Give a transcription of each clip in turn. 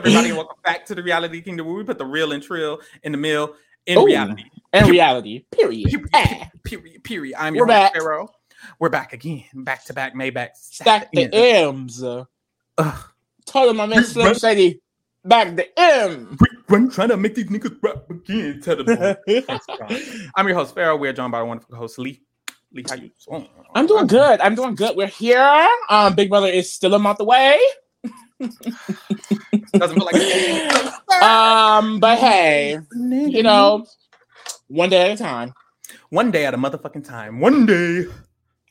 everybody, welcome back to the Reality Kingdom where we put the real and trill in the mill in Ooh, reality. In reality, period. Period. Ah, Period. Period. I'm We're your back. back. Pharaoh. We're back again. Back to back Maybach. stack the in. M's. Ugh. Told him my man Slim Shady. Back the M. I'm trying to make these niggas rap again. Tell them. I'm your host, Pharaoh. We're joined by our wonderful host, Lee. Lee, how you doing? I'm doing good. I'm doing good. We're here. Um, Big Brother is still a month away. Doesn't feel like it. Um, but hey, you know, one day at a time. one day at a motherfucking time. One day.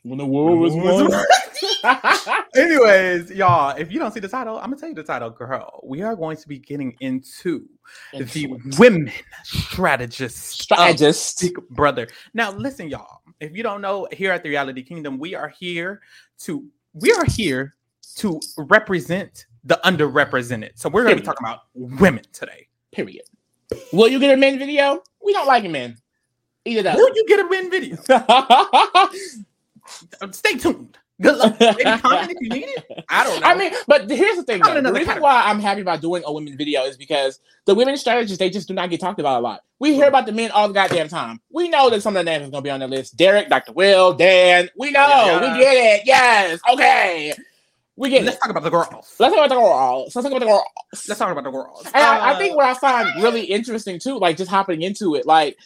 When the world was one. Anyways, y'all, if you don't see the title, I'm gonna tell you the title, girl. We are going to be getting into the women strategists. of strategist. Big Brother. Now, listen, y'all. If you don't know, here at the Reality Kingdom, we are here to we are here to represent the underrepresented. So we're gonna be talking about women today. Period. Will you get a men video? We don't like men. Eat it Will you get a win video? Stay tuned. Good luck. Maybe comment if you need it. I don't know. I mean, but here's the thing. Though. The reason category. why I'm happy about doing a women video is because the women strategists they just do not get talked about a lot. We hear about the men all the goddamn time. We know that some of the names are gonna be on the list. Derek, Dr. Will, Dan. We know. Yeah. We get it. Yes. Okay. We get let's it. talk about the girls. Let's talk about the girls. Let's talk about the girls. Let's talk about the girls. And I, I Uh, think what I find really interesting too, like just hopping into it, like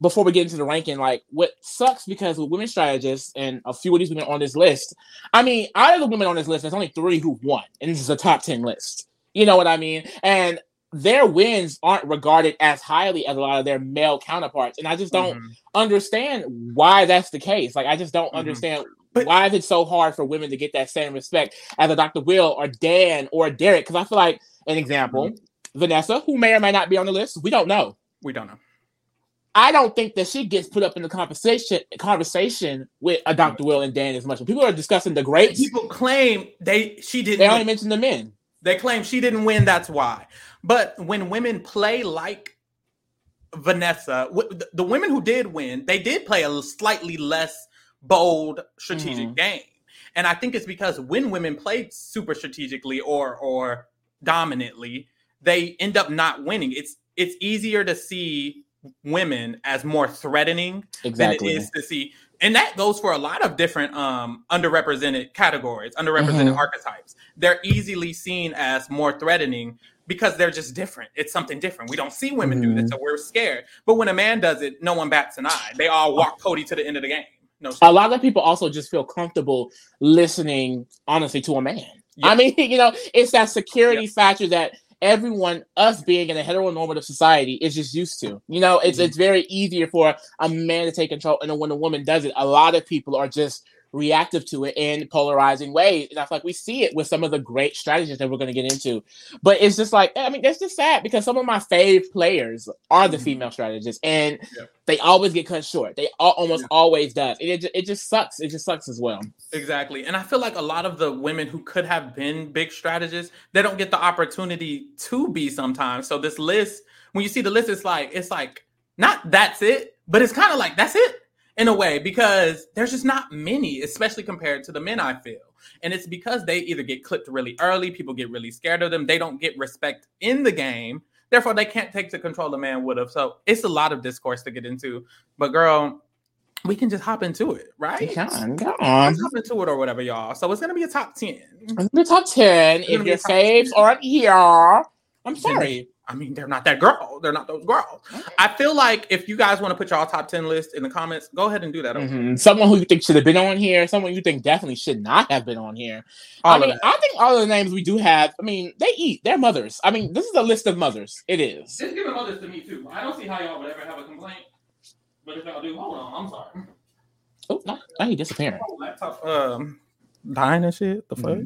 before we get into the ranking, like what sucks because with women strategists and a few of these women on this list, I mean, out of the women on this list, there's only three who won, and this is a top 10 list. You know what I mean? And their wins aren't regarded as highly as a lot of their male counterparts. And I just don't mhm. understand why that's the case. Like, I just don't Mhm. understand But- why is it so hard for women to get that same respect as a Dr. Will or Dan or Derek? Because I feel like, an example, Mm-hmm. Vanessa, who may or may not be on the list, we don't know. we don't know. I don't think that she gets put up in the conversation conversation with a Dr. Will and Dan as much. When people are discussing the greats, People claim they she didn't. they only win. mention the men. They claim she didn't win. That's why. But when women play like Vanessa, the women who did win, they did play a slightly less bold strategic Mhm. game, and I think it's because when women play super strategically or or dominantly, they end up not winning. It's it's easier to see women as more threatening Exactly. than it is to see and that goes for a lot of different um underrepresented categories underrepresented Mhm. archetypes they're easily seen as more threatening because they're just different it's something different we don't see women do Mm-hmm. this so we're scared but when a man does it no one bats an eye they all walk cody to the end of the game no a lot of people also just feel comfortable listening honestly to a man. I mean, you know, it's that security factor that everyone, us being in a heteronormative society, is just used to. You know, it's Mhm. it's very easier for a man to take control, and when a woman does it, a lot of people are just reactive to it in polarizing ways. And I feel like we see it with some of the great strategies that we're going to get into. But it's just like, I mean, that's just sad because some of my fave players are the Mhm. female strategists, and Yep. they always get cut short. They al- almost Yeah. always does. And it, it just sucks. It just sucks as well. Exactly. And I feel like a lot of the women who could have been big strategists, they don't get the opportunity to be sometimes. So this list, when you see the list, it's like, it's like, not that's it, but it's kind of like that's it in a way, because there's just not many, especially compared to the men, I feel. And it's because they either get clipped really early, people get really scared of them, they don't get respect in the game. Therefore, they can't take the control a man would have. So it's a lot of discourse to get into. But girl, we can just hop into it, right? Come on, go on. Hop into it or whatever, y'all. So it's gonna be a top ten. The top 10, It's gonna if be your faves 10. aren't here, I'm sorry. I mean, they're not that girl. They're not those girls. I feel like if you guys want to put y'all top ten list in the comments, go ahead and do that. Mhm. Someone who you think should have been on here, someone you think definitely should not have been on here. All I mean, that. I think all of the names we do have, I mean, they eat. They're mothers. I mean, this is a list of mothers. It is. It's giving others to me too. I don't see how y'all would ever have a complaint. But if y'all do, hold on. I'm sorry. Oh, no, now he disappearing. Oh, laptop um dying and shit. The fuck.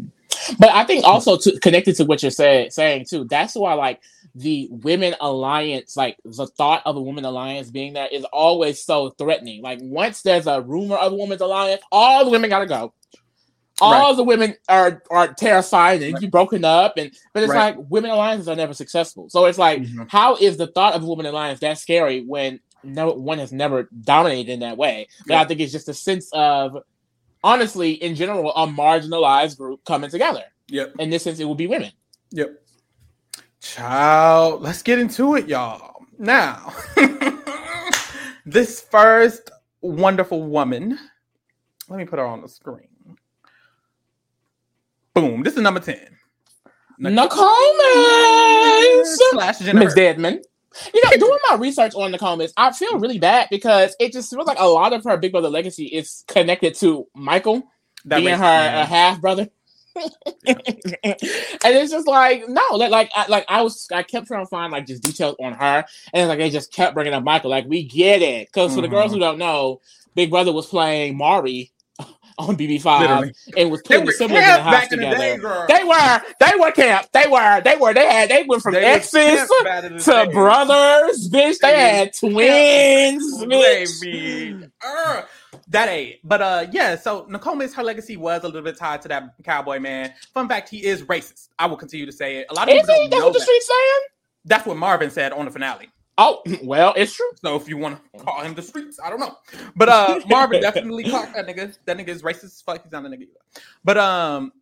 But I think also to, connected to what you're say, saying too, that's why like the women alliance, like the thought of a women alliance being there is always so threatening. Like once there's a rumor of a women's alliance, all the women gotta go. All the women are are terrified and Right. you broken up, and but it's Right. like women alliances are never successful. So it's like, Mhm. how is the thought of a women alliance that scary when no one has never dominated in that way? But Yeah. I think it's just a sense of honestly, in general, a marginalized group coming together Yep. in this sense, it would be women. Yep. Child, let's get into it, y'all. Now, this first wonderful woman, let me put her on the screen. Boom, this is number 10. Nicole slash Miss Dedmon. You know, doing my research on the comments, I feel really bad because it just feels like a lot of her Big Brother legacy is connected to Michael that being her uh, half brother. and it's just like no, like like I, like I was I kept trying to find like just details on her, and like they just kept bringing up Michael. Like we get it because mm-hmm. for the girls who mm-hmm. don't know, Big Brother was playing Mari on BB5 Literally. and was putting the siblings in the house together. The day, they were, they were camp. They were, they were, they had, they went from they exes to brothers, bitch. They, they had twins, bitch. Uh, that ain't. But uh, yeah. So Nicole Miss, her legacy was a little bit tied to that cowboy man. Fun fact: he is racist. I will continue to say it. A lot of is people he? That's what the street's saying. That's what Marvin said on the finale. Oh, well, it's true. So if you want to call him the streets, I don't know. But uh Marvin definitely caught that nigga. That nigga is racist as fuck. He's not a nigga either. But um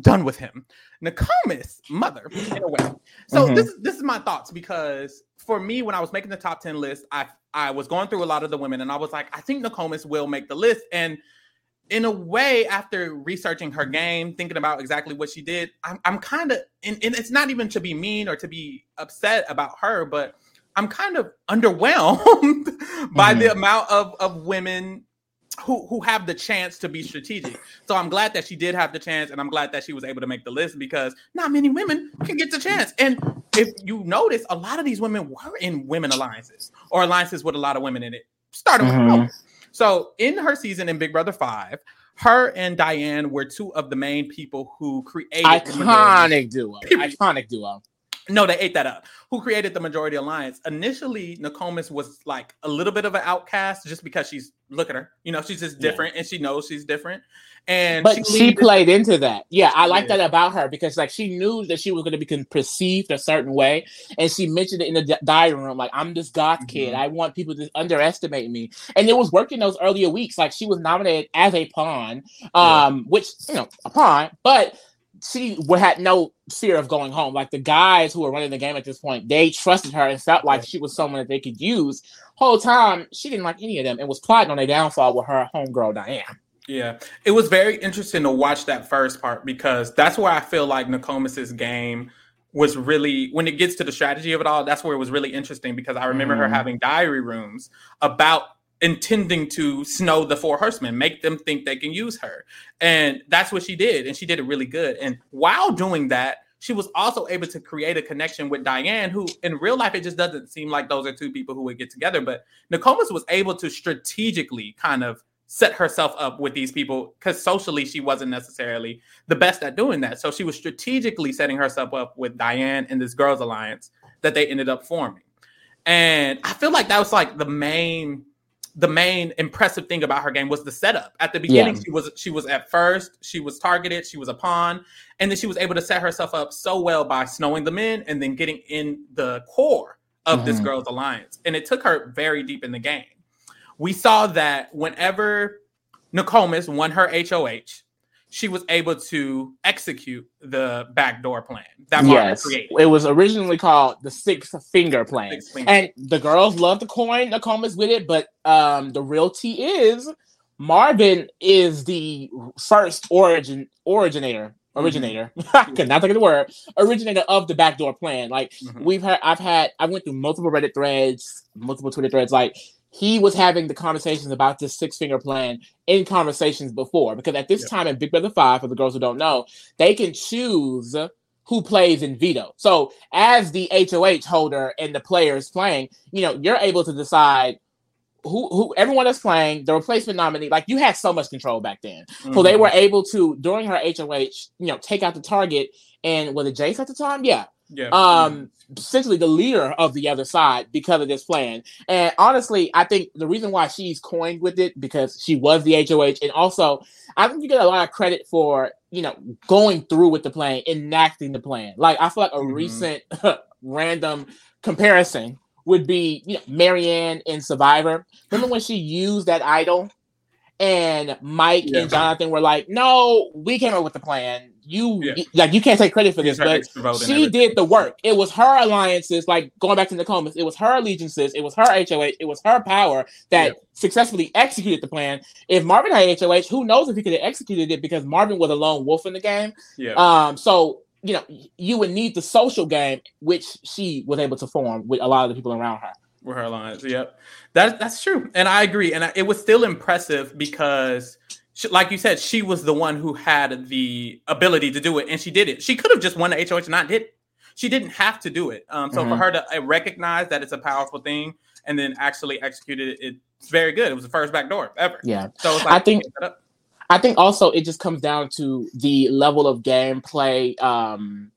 done with him. Nakomis, mother, in a way. So mm-hmm. this this is my thoughts because for me, when I was making the top 10 list, I I was going through a lot of the women and I was like, I think Nakomis will make the list. And in a way, after researching her game, thinking about exactly what she did, I'm, I'm kind of, and, and it's not even to be mean or to be upset about her, but I'm kind of underwhelmed by mm-hmm. the amount of, of women who who have the chance to be strategic. So I'm glad that she did have the chance, and I'm glad that she was able to make the list because not many women can get the chance. And if you notice, a lot of these women were in women alliances or alliances with a lot of women in it. Starting mm-hmm. with so in her season in Big Brother Five, her and Diane were two of the main people who created iconic duo. Iconic duo. No, they ate that up. Who created the majority alliance? Initially, Nakomis was like a little bit of an outcast just because she's look at her. You know, she's just different yeah. and she knows she's different. And but she, she played into that. Yeah, I like yeah. that about her because like she knew that she was going to be perceived a certain way, and she mentioned it in the diary room. Like I'm this goth mm-hmm. kid. I want people to underestimate me, and it was working those earlier weeks. Like she was nominated as a pawn, um, yeah. which you know a pawn, but she had no fear of going home. Like the guys who were running the game at this point, they trusted her and felt like she was someone that they could use. Whole time, she didn't like any of them and was plotting on a downfall with her homegirl Diane. Yeah, it was very interesting to watch that first part because that's where I feel like Nakomis's game was really when it gets to the strategy of it all. That's where it was really interesting because I remember mm-hmm. her having diary rooms about intending to snow the four horsemen, make them think they can use her. And that's what she did. And she did it really good. And while doing that, she was also able to create a connection with Diane, who in real life, it just doesn't seem like those are two people who would get together. But Nakomis was able to strategically kind of set herself up with these people because socially she wasn't necessarily the best at doing that. So she was strategically setting herself up with Diane and this girls' alliance that they ended up forming. And I feel like that was like the main the main impressive thing about her game was the setup. At the beginning, yeah. she was she was at first she was targeted, she was a pawn, and then she was able to set herself up so well by snowing them in and then getting in the core of mm-hmm. this girls' alliance. And it took her very deep in the game. We saw that whenever Nakomis won her HOH, she was able to execute the backdoor plan that Marvin yes. created. It was originally called the six finger plan. Six finger. And the girls love the coin Nakomis with it, but um, the real tea is Marvin is the first origin originator originator mm-hmm. could not think of the word originator of the backdoor plan like mm-hmm. we've had i've had i went through multiple reddit threads multiple twitter threads like he was having the conversations about this six finger plan in conversations before because at this time in Big Brother 5 for the girls who don't know they can choose who plays in veto. So as the HOH holder and the players playing you know you're able to decide who who everyone that's playing the replacement nominee like you had so much control back then. Mm-hmm. so they mm-hmm. were able to during her HOH you know take out the target. And was it Jase at the time? Yeah yeah. Um, essentially the leader of the other side because of this plan. And honestly, I think the reason why she's coined with it because she was the HOH, and also I think you get a lot of credit for you know going through with the plan, enacting the plan. Like I feel like a mm-hmm. recent random comparison would be you know Maryanne in Survivor. Remember when she used that idol and Mike yeah. and Jonathan were like, "No, we came up with the plan. You yeah. like you can't take credit for this, but she did the work. It was her alliances, like going back to Nakomis, it was her allegiances, it was her HOH, it was her power that yeah. successfully executed the plan. If Marvin had HOH, who knows if he could have executed it because Marvin was a lone wolf in the game. Yeah. Um. So you know, you would need the social game, which she was able to form with a lot of the people around her. With her alliance, yep, that that's true, and I agree. And I, it was still impressive because she, like you said, she was the one who had the ability to do it, and she did it. She could have just won the HOH and not did it. She didn't have to do it. Um, so mm-hmm. for her to uh, recognize that it's a powerful thing and then actually executed it, it's very good. It was the first back door ever. Yeah. So like, I think I think also it just comes down to the level of gameplay um,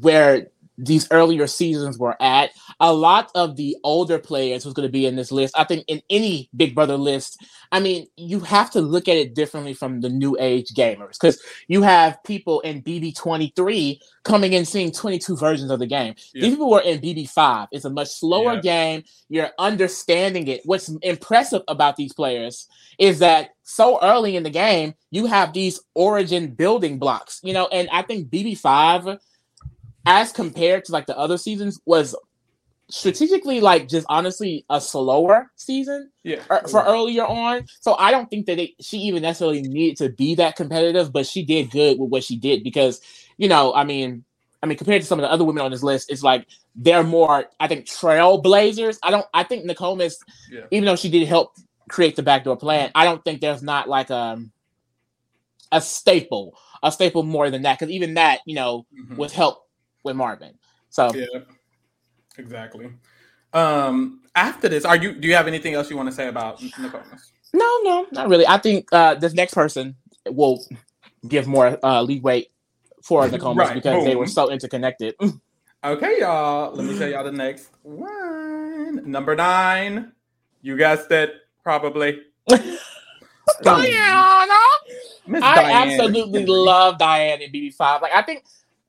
where these earlier seasons were at. A lot of the older players who's going to be in this list, I think in any Big Brother list, I mean, you have to look at it differently from the new age gamers because you have people in BB23 coming in seeing 22 versions of the game. Yeah. These people were in BB5. It's a much slower yeah. game. You're understanding it. What's impressive about these players is that so early in the game, you have these origin building blocks, you know, and I think BB5 as compared to like the other seasons was strategically like just honestly a slower season yeah er, for earlier on so i don't think that it, she even necessarily needed to be that competitive but she did good with what she did because you know i mean i mean compared to some of the other women on this list it's like they're more i think trailblazers i don't i think Nakomis yeah. even though she did help create the backdoor plan i don't think there's not like um a staple a staple more than that because even that you know mm-hmm. was help with Marvin. So yeah, exactly. Um, after this, are you? Do you have anything else you want to say about Nakomis? No, no, not really. I think uh, this next person will give more uh, leeway for Nakomis right. because Boom. they were so interconnected. okay, y'all. Let me tell y'all the next one. Number nine. You guessed it, probably. Diana. Miss I Diane. absolutely love Diane in BB5. Like I think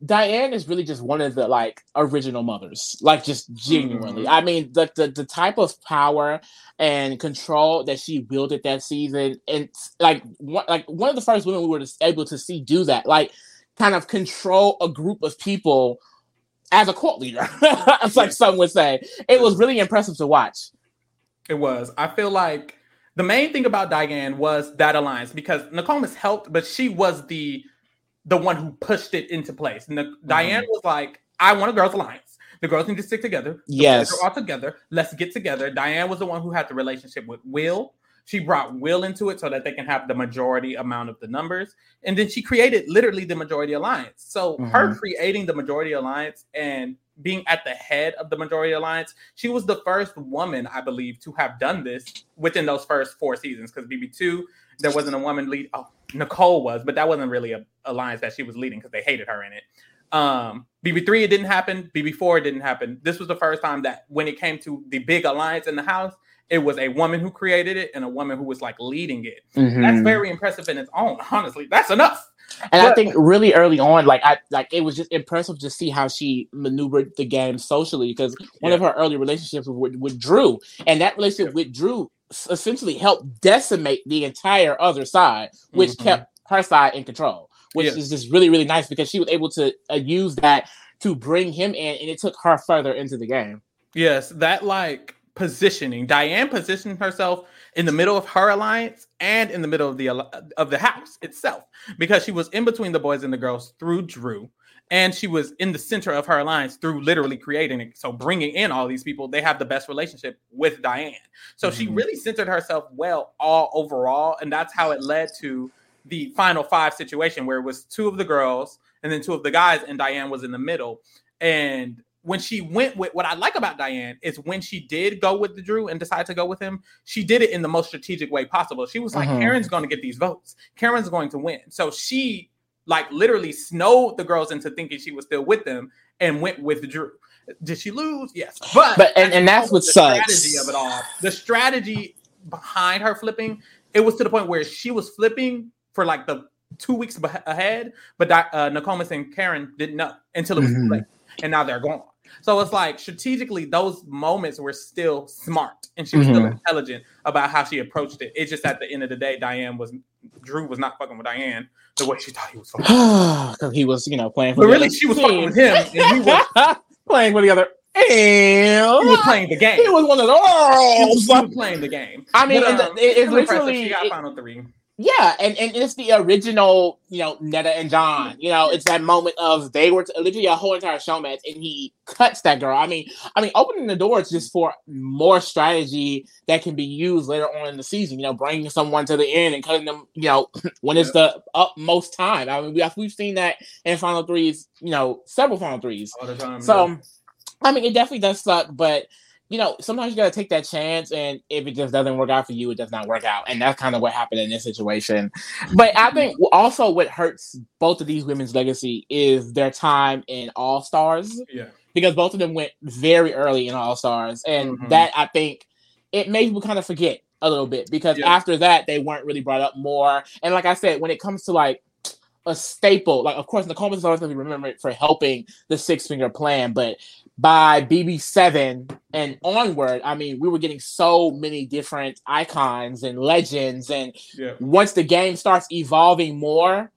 Diane is really just one of the like original mothers, like just genuinely. Mm-hmm. I mean, the, the the type of power and control that she wielded that season, and like one, like one of the first women we were able to see do that, like kind of control a group of people as a cult leader, as like some would say. It was really impressive to watch. It was. I feel like the main thing about Diane was that alliance because Nakomis helped, but she was the the one who pushed it into place. And the, mm-hmm. Diane was like, I want a girls' alliance. The girls need to stick together. The yes. All together. Let's get together. Diane was the one who had the relationship with Will. She brought Will into it so that they can have the majority amount of the numbers. And then she created literally the majority alliance. So mm-hmm. her creating the majority alliance and being at the head of the majority alliance, she was the first woman, I believe, to have done this within those first four seasons. Because BB2, there wasn't a woman lead. Oh, Nicole was, but that wasn't really a alliance that she was leading because they hated her in it. Um, BB3 it didn't happen. BB4 it didn't happen. This was the first time that when it came to the big alliance in the house, it was a woman who created it and a woman who was like leading it. Mm-hmm. That's very impressive in its own. Honestly, that's enough. And but, I think really early on, like I like it was just impressive to see how she maneuvered the game socially because one yeah. of her early relationships was with, with Drew, and that relationship yeah. with Drew essentially helped decimate the entire other side, which mm-hmm. kept her side in control, which is just really, really nice because she was able to uh, use that to bring him in, and it took her further into the game. Yes, that like positioning. Diane positioned herself in the middle of her alliance and in the middle of the of the house itself because she was in between the boys and the girls through Drew and she was in the center of her alliance through literally creating it. So bringing in all these people, they have the best relationship with Diane. So mm-hmm. she really centered herself well all overall, and that's how it led to the final five situation where it was two of the girls and then two of the guys, and Diane was in the middle. And when she went with what I like about Diane is when she did go with the Drew and decide to go with him, she did it in the most strategic way possible. She was like, mm-hmm. Karen's going to get these votes. Karen's going to win. So she like literally snowed the girls into thinking she was still with them and went with Drew. Did she lose? Yes, but but and, and that's what the sucks. strategy of it all. The strategy behind her flipping, it was to the point where she was flipping for like the two weeks ahead, but uh, Nakomis and Karen didn't know until it was mm-hmm. late, and now they're gone. So it's like strategically, those moments were still smart and she was mm-hmm. still intelligent about how she approached it. It's just at the end of the day, Diane was Drew was not fucking with Diane the way she thought he was fucking. Because he was, you know, playing for. But really, she was fucking with him, and he was playing with the other. And he was playing the game. He was one of those. He was playing the game. I mean, but, um, it, it's literally. She got final three. Yeah, and, and it's the original, you know, Netta and John. You know, it's that moment of they were literally a whole entire show match, and he cuts that girl. I mean, I mean, opening the doors just for more strategy that can be used later on in the season. You know, bringing someone to the end and cutting them. You know, when it's the utmost time. I mean, we, we've seen that in final threes. You know, several final threes. All the Time, so, yeah. I mean, it definitely does suck, but you know, sometimes you got to take that chance, and if it just doesn't work out for you, it does not work out, and that's kind of what happened in this situation. But I think also what hurts both of these women's legacy is their time in All Stars. Yeah, because both of them went very early in All Stars, and mm-hmm. that I think it made people kind of forget a little bit because yeah. after that they weren't really brought up more. And like I said, when it comes to like a staple. Like, of course, Nicole is always going to be remembered for helping the six finger plan, but by BB7 and onward, I mean, we were getting so many different icons and legends. And yeah. once the game starts evolving more,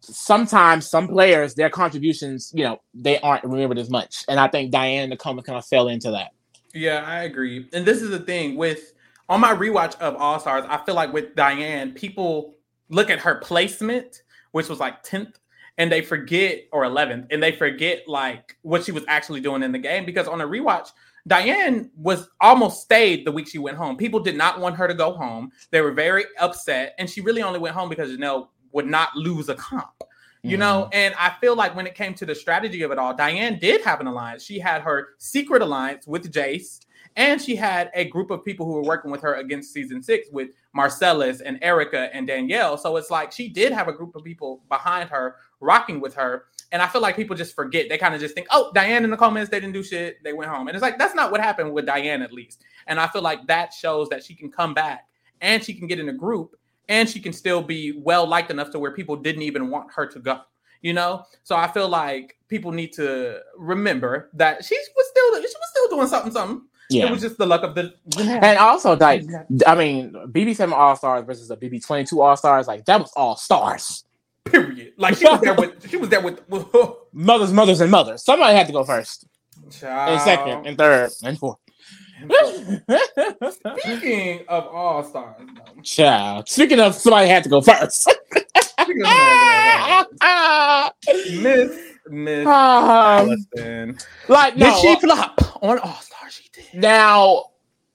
sometimes some players, their contributions, you know, they aren't remembered as much. And I think Diane and Nakoma kind of fell into that. Yeah, I agree. And this is the thing with on my rewatch of All Stars, I feel like with Diane, people look at her placement, which was like 10th and they forget or 11th and they forget like what she was actually doing in the game because on a rewatch Diane was almost stayed the week she went home. People did not want her to go home. They were very upset and she really only went home because Janelle would not lose a comp. You know, mm-hmm. and I feel like when it came to the strategy of it all, Diane did have an alliance. She had her secret alliance with Jase and she had a group of people who were working with her against season six with Marcellus and Erika and Danielle. So it's like she did have a group of people behind her rocking with her. And I feel like people just forget. They kind of just think, oh, Diane in the comments, they didn't do shit. They went home. And it's like, that's not what happened with Diane, at least. And I feel like that shows that she can come back and she can get in a group and she can still be well liked enough to where people didn't even want her to go. You know, so I feel like people need to remember that she was still she was still doing something, something. Yeah. It was just the luck of the. And also, like, I mean, BB7 All Stars versus the BB22 All Stars, like, that was all stars. Period. Like, she was there with, she was there with, with mothers, mothers, and mothers. Somebody had to go first, Child. and second, and third, and fourth. Speaking of All Stars, child. Speaking of somebody had to go first. Miss Miss um, Allison. Like no, did she flop on All Stars? She did. Now,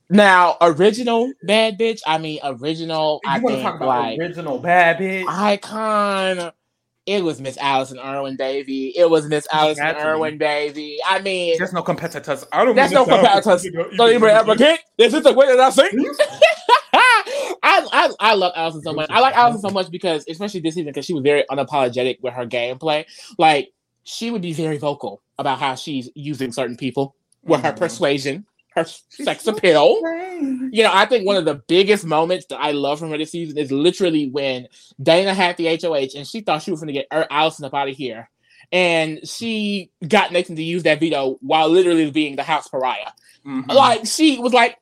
now, original bad bitch. I mean, original. You I want to talk about like, original bad bitch icon. It was Miss Allison Irwin Davy. It was Miss Allison Irwin Davy. I mean, there's no competitors. I don't. There's no competitors. Don't even ever get. This is the way that I sing. I, I I love Allison so much. I like Allison so much because, especially this season, because she was very unapologetic with her gameplay. Like she would be very vocal about how she's using certain people with mm-hmm. her persuasion her sex appeal. You know, I think one of the biggest moments that I love from her this season is literally when Dana had the HOH and she thought she was going to get her Allison up out of here. And she got Nathan to use that veto while literally being the house pariah. Mm-hmm. Like, she was like,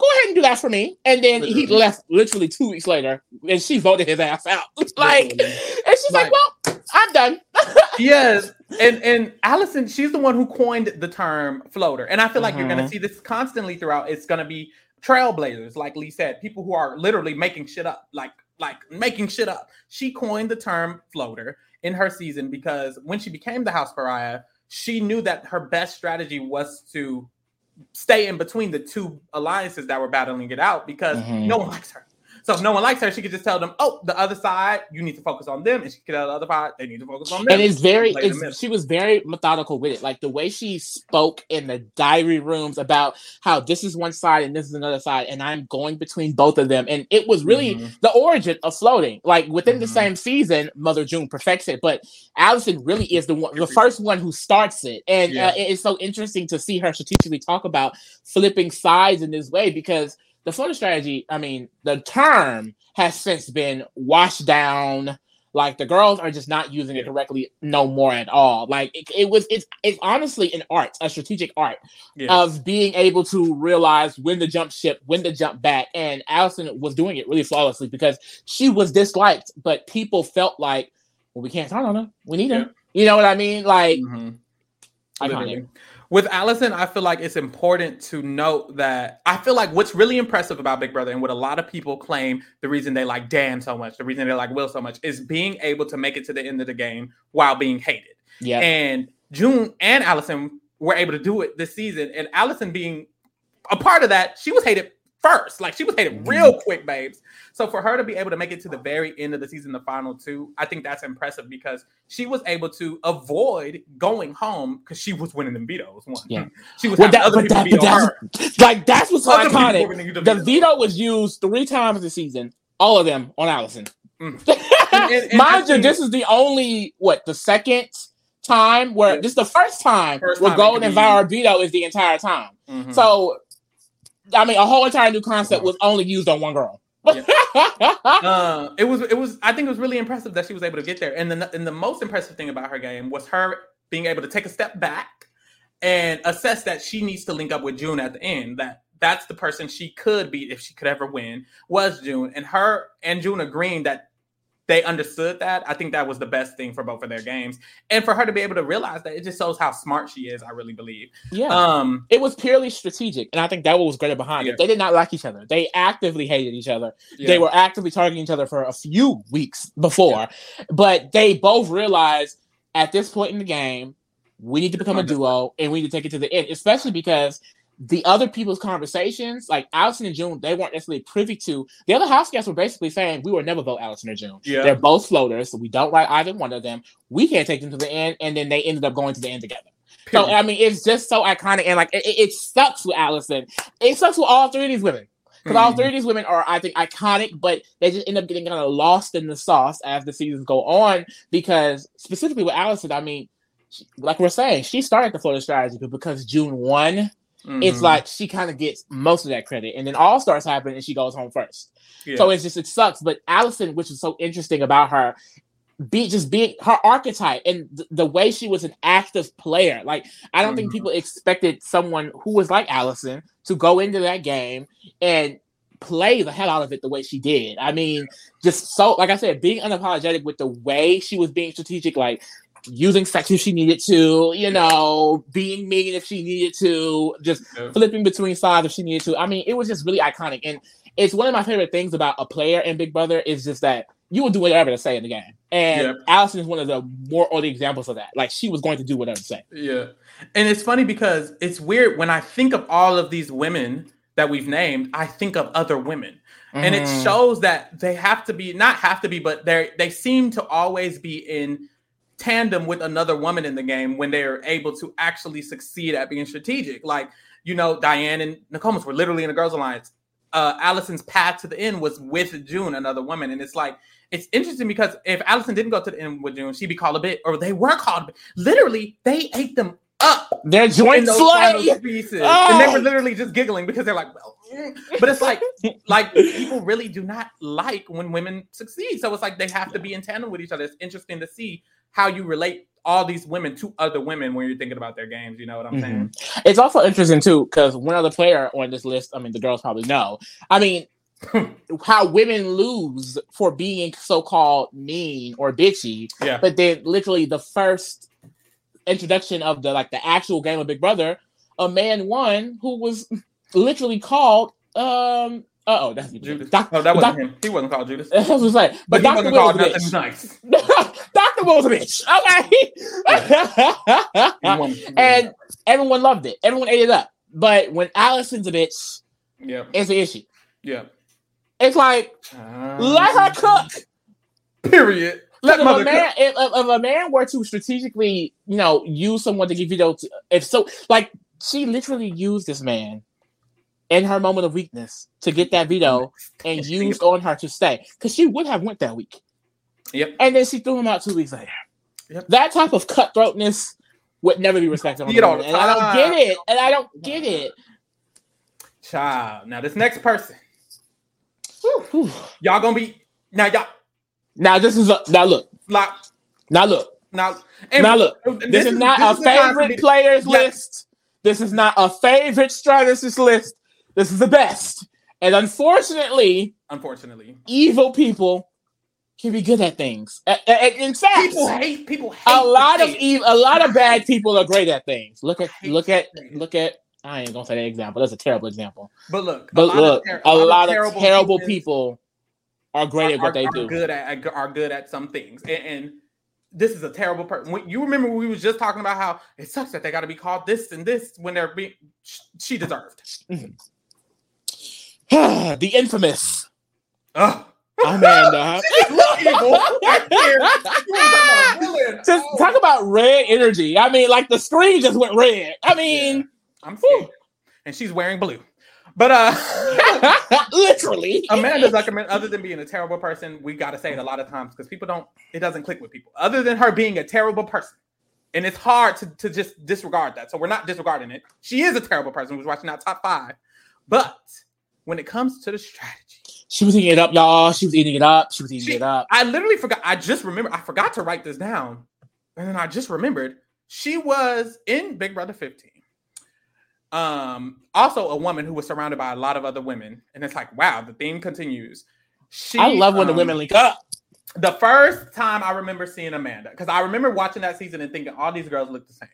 go ahead and do that for me. And then literally. he left literally two weeks later and she voted his ass out. like, literally. and she's like, like well, I'm done. yes and and Allison, she's the one who coined the term floater, and I feel like mm-hmm. you're going to see this constantly throughout. It's going to be trailblazers, like Lee said, people who are literally making shit up, like like making shit up. She coined the term floater in her season because when she became the House Pariah, she knew that her best strategy was to stay in between the two alliances that were battling it out because mm-hmm. no one likes her. So if no one likes her, she could just tell them, "Oh, the other side, you need to focus on them," and she could tell the other side, "They need to focus on them." And it's very, it's, she was very methodical with it. Like the way she spoke in the diary rooms about how this is one side and this is another side, and I'm going between both of them. And it was really mm-hmm. the origin of floating. Like within mm-hmm. the same season, Mother June perfects it, but Allison really is the one, the first one who starts it. And yeah. uh, it's so interesting to see her strategically talk about flipping sides in this way because the floater strategy, I mean, the term has since been washed down. Like the girls are just not using it correctly no more at all. Like it, it was it's it's honestly an art, a strategic art Yeah. of being able to realize when to jump ship, when to jump back. And Allison was doing it really flawlessly because she was disliked, but people felt like, well, we can't count on her. We need her. You know what I mean? Like Mhm. iconic. Literally. With Allison, I feel like it's important to note that I feel like what's really impressive about Big Brother and what a lot of people claim the reason they like Dan so much, the reason they like Will so much, is being able to make it to the end of the game while being hated. Yeah. And June and Allison were able to do it this season. And Allison being a part of that, she was hated first. Like she was hated real quick, babes. So for her to be able to make it to the very end of the season, the final two, I think that's impressive because she was able to avoid going home because she was winning them vetoes. One. Yeah. She was Well, that- other people that- veto her. like that's what's so Other iconic. the The veto was used three times this season, all of them on Allison. Mm. And- and I Mind you, this is the only what the second time where Yeah. this is the first time First where time Golden could be veto is the entire time. Mhm. So, I mean, a whole entire new concept was only used on one girl. uh, it was it was I think it was really impressive that she was able to get there. And the and the most impressive thing about her game was her being able to take a step back and assess that she needs to link up with June at the end. That that's the person she could beat if she could ever win was June. And her and June agreeing that they understood that. I think that was the best thing for both of their games. And for her to be able to realize that it just shows how smart she is, I really believe. yeah. Um it was purely strategic, and I think that was great behind Yeah. it. They did not like each other. They actively hated each other. yeah. They were actively targeting each other for a few weeks before, but they both realized at this point in the game, we need to become a duo and we need to take it to the end, especially because the other people's conversations, like Allison and June, they weren't necessarily privy to. The other house guests were basically saying, We will never vote Allison or June. Yeah. They're both floaters, so we don't like either one of them. We can't take them to the end. And then they ended up going to the end together. So I mean, it's just so iconic, and like it, it- sucks with Allison. It sucks with all three of these women because all Mhm. three of these women are, I think, iconic, but they just end up getting kind of lost in the sauce as the seasons go on. Because specifically with Allison, I mean, she, like we're saying, she started the floater strategy, but because June won, it's Mhm. like she kind of gets most of that credit, and then All Stars happen, and she goes home first. Yeah. So it's just it sucks. But Allison, which is so interesting about her, be just being her archetype and th- the way she was an active player. Like I don't think Mhm. people expected someone who was like Allison to go into that game and play the hell out of it the way she did. I mean, just so like I said, being unapologetic with the way she was being strategic, like using sex if she needed to, you know, being mean if she needed to, just Yeah. flipping between sides if she needed to. I mean, it was just really iconic. And it's one of my favorite things about a player in Big Brother is just that you will do whatever to say in the game. And Yep. Allison is one of the more early examples of that. Like she was going to do whatever to say. Yeah. And it's funny because it's weird when I think of all of these women that we've named, I think of other women. And it Mhm. shows that they have to be not have to be, but they they seem to always be in tandem with another woman in the game when they're able to actually succeed at being strategic. Like, you know, Diane and Nakomis were literally in the girls' alliance. Uh, Allison's path to the end was with June, another woman. And it's like, it's interesting because if Allison didn't go to the end with June, she'd be called a bit, or they were called a bit. Literally, they ate them up Their in joint slay. pieces. Oh. And they were literally just giggling because they're like, well, mm. but it's like, like people really do not like when women succeed. So it's like they have to be in tandem with each other. It's interesting to see how you relate all these women to other women when you're thinking about their games. You know what I'm saying? It's also interesting too because one other player on this list, I mean, the girls probably know. I mean, how women lose for being so-called mean or bitchy, Yeah. but then literally the first introduction of the like the actual game of Big Brother, a man won who was literally called um oh that's Judas. Doc- oh, that wasn't Doc- him. He wasn't called Judas. I was like, But, but, he Dr. wasn't Will called was a nothing bitch. nice. Dr. Will was a bitch. Okay. He won- and everyone loved it. Everyone ate it up. But when Allison's a bitch, yeah, it's an issue. yeah. It's like ah, let her cook. Period. Let If a man, if, if a man were to strategically, you know, use someone to give you those, if so, like she literally used this man in her moment of weakness to get that veto and used on her to stay because she would have went that week. Yep. And then she threw him out two weeks later. Yep. That type of cutthroatness would never be respected. On See it the all and I don't get it. And I don't get it. Child. Now this next person, Whew. y'all gonna be now y'all. Now this is a now look. Like Now look. now, now look. This, is, not this a is the time for favorite players Yeah. list. This is not a favorite strategist list. This is the best. And unfortunately, Unfortunately, evil people can be good at things. A- a- a- In fact, people hate people. Hate a lot of evil, a lot of bad people are great at things. Look at, look at, look at. I ain't gonna say that example. That's a terrible example. But look, But look, ter- a lot of terrible terrible people are great at are, what they are do. good at are good at some things, and, and this is a terrible person. When- You remember we was just talking about how it sucks that they got to be called this and this when they're being. She deserved. Mm-hmm. the infamous Ugh. Amanda. Evil. Right. You talk about? Just Oh. talk about red energy. I mean, like the screen just went red. I mean, I'm scared, and she's wearing blue. But uh, literally. Amanda Zuckerman, other than being a terrible person, we got to say it a lot of times because people don't, it doesn't click with people. Other than her being a terrible person, and it's hard to, to just disregard that. So we're not disregarding it. She is a terrible person who's watching out top five. But when it comes to the strategy, She was eating it up, y'all. She was eating it up. She was eating She- it up. I literally forgot. I just remember. I forgot to write this down, and then I just remembered she was in Big Brother 15. Um, also a woman who was surrounded by a lot of other women, and it's like, wow, the theme continues. She, I love when the um, women link up. The first time I remember seeing Amanda, because I remember watching that season and thinking all these girls look the same.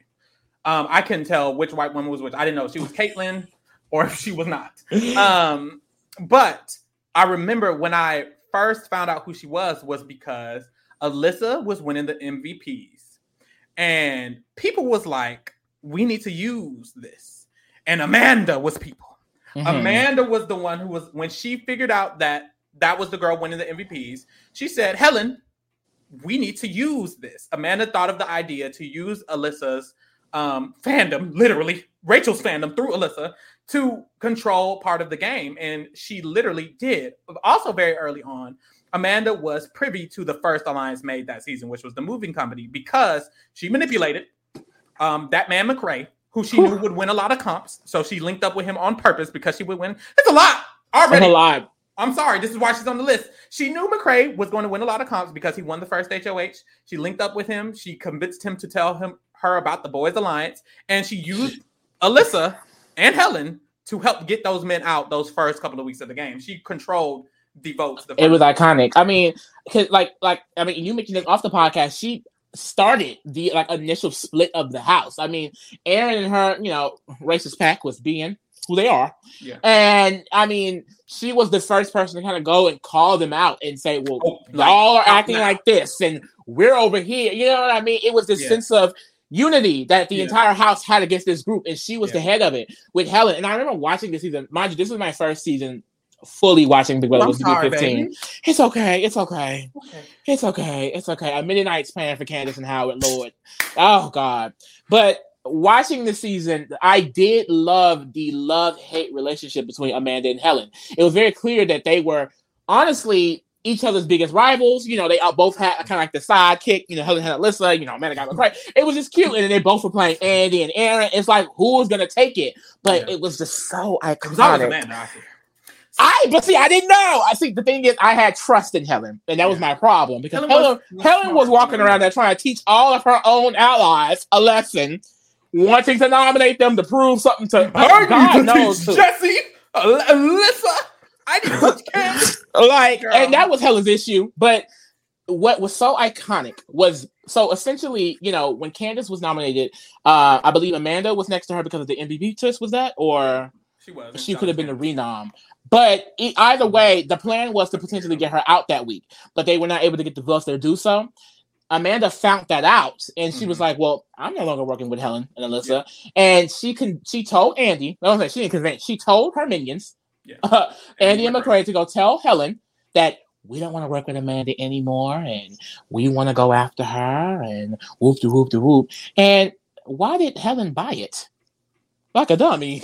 Um, I couldn't tell which white woman was which. I didn't know she was Kaitlin or if she was not. Um, but I remember when I first found out who she was was because Elissa was winning the MVPs, and people was like, "We need to use this," and Amanda was people. Mhm. Amanda was the one who was when she figured out that that was the girl winning the MVPs. She said, "Helen, we need to use this." Amanda thought of the idea to use Elissa's um, fandom, literally Rachel's fandom through Elissa, to control part of the game, and she literally did. Also, very early on, Amanda was privy to the first alliance made that season, which was the moving company, because she manipulated um, that man McCrae, who she knew would win a lot of comps. So she linked up with him on purpose because she would win. It's a lot already. alive. I'm sorry, this is why she's on the list. She knew McCrae was going to win a lot of comps because he won the first HOH. She linked up with him. She convinced him to tell him her about the Boys Alliance, and she used Elissa and Helen to help get those men out those first couple of weeks of the game. She controlled the votes. The It was iconic. I mean, 'cause like, like, I mean, you mentioned this off the podcast. She started the like initial split of the house. I mean, Aaryn and her, you know, racist pack was being who they are. Yeah. And I mean, she was the first person to kind of go and call them out and say, well, Oh, y'all are acting now. like this and we're over here. You know what I mean? It was this Yeah. sense of unity that the Yeah. entire house had against this group, and she was the head of it with Helen. And I remember watching this season. Mind you, this was my first season fully watching Big Brother. I'm was sorry, 15. baby. It's okay. It's okay. Okay. It's okay. It's okay. A midnight's playing for Candice and Howard, Lord. Oh God. But watching the season, I did love the love-hate relationship between Amanda and Helen. It was very clear that they were honestly each other's biggest rivals. You know, they both had kind of like the sidekick. You know, Helen had Elissa. You know, Amanda got McCrae. It was just cute, and then they both were playing Andy and Aaryn. It's like who was gonna take it? But Yeah. it was just so was iconic. Amanda. I. I but see, I didn't know. I see the thing is, I had trust in Helen, and that was my problem because Helen Helen, was- Helen, was was, walking around there trying to teach all of her own allies a lesson, wanting to nominate them to prove something to her. God knows. Jessie, Al- Elissa. I to teach Candice. like, Girl. and that was Helen's issue. But what was so iconic was so essentially, you know, when Candice was nominated, uh, I believe Amanda was next to her because of the MVP twist. Was that or? She was. she could have been a renom. But e- either way, the plan was to potentially get her out that week, but they were not able to get the votes to do so. Amanda found that out, and she was Mhm. like, "Well, I'm no longer working with Helen and Elissa." And she can she told Andy, no, she didn't convince. She told her minions, Yeah. uh, Andy and. McCrae, to go tell Helen that we don't want to work with Amanda anymore, and we want to go after her, and whoop de whoop de whoop. And why did Helen buy it? Like a dummy.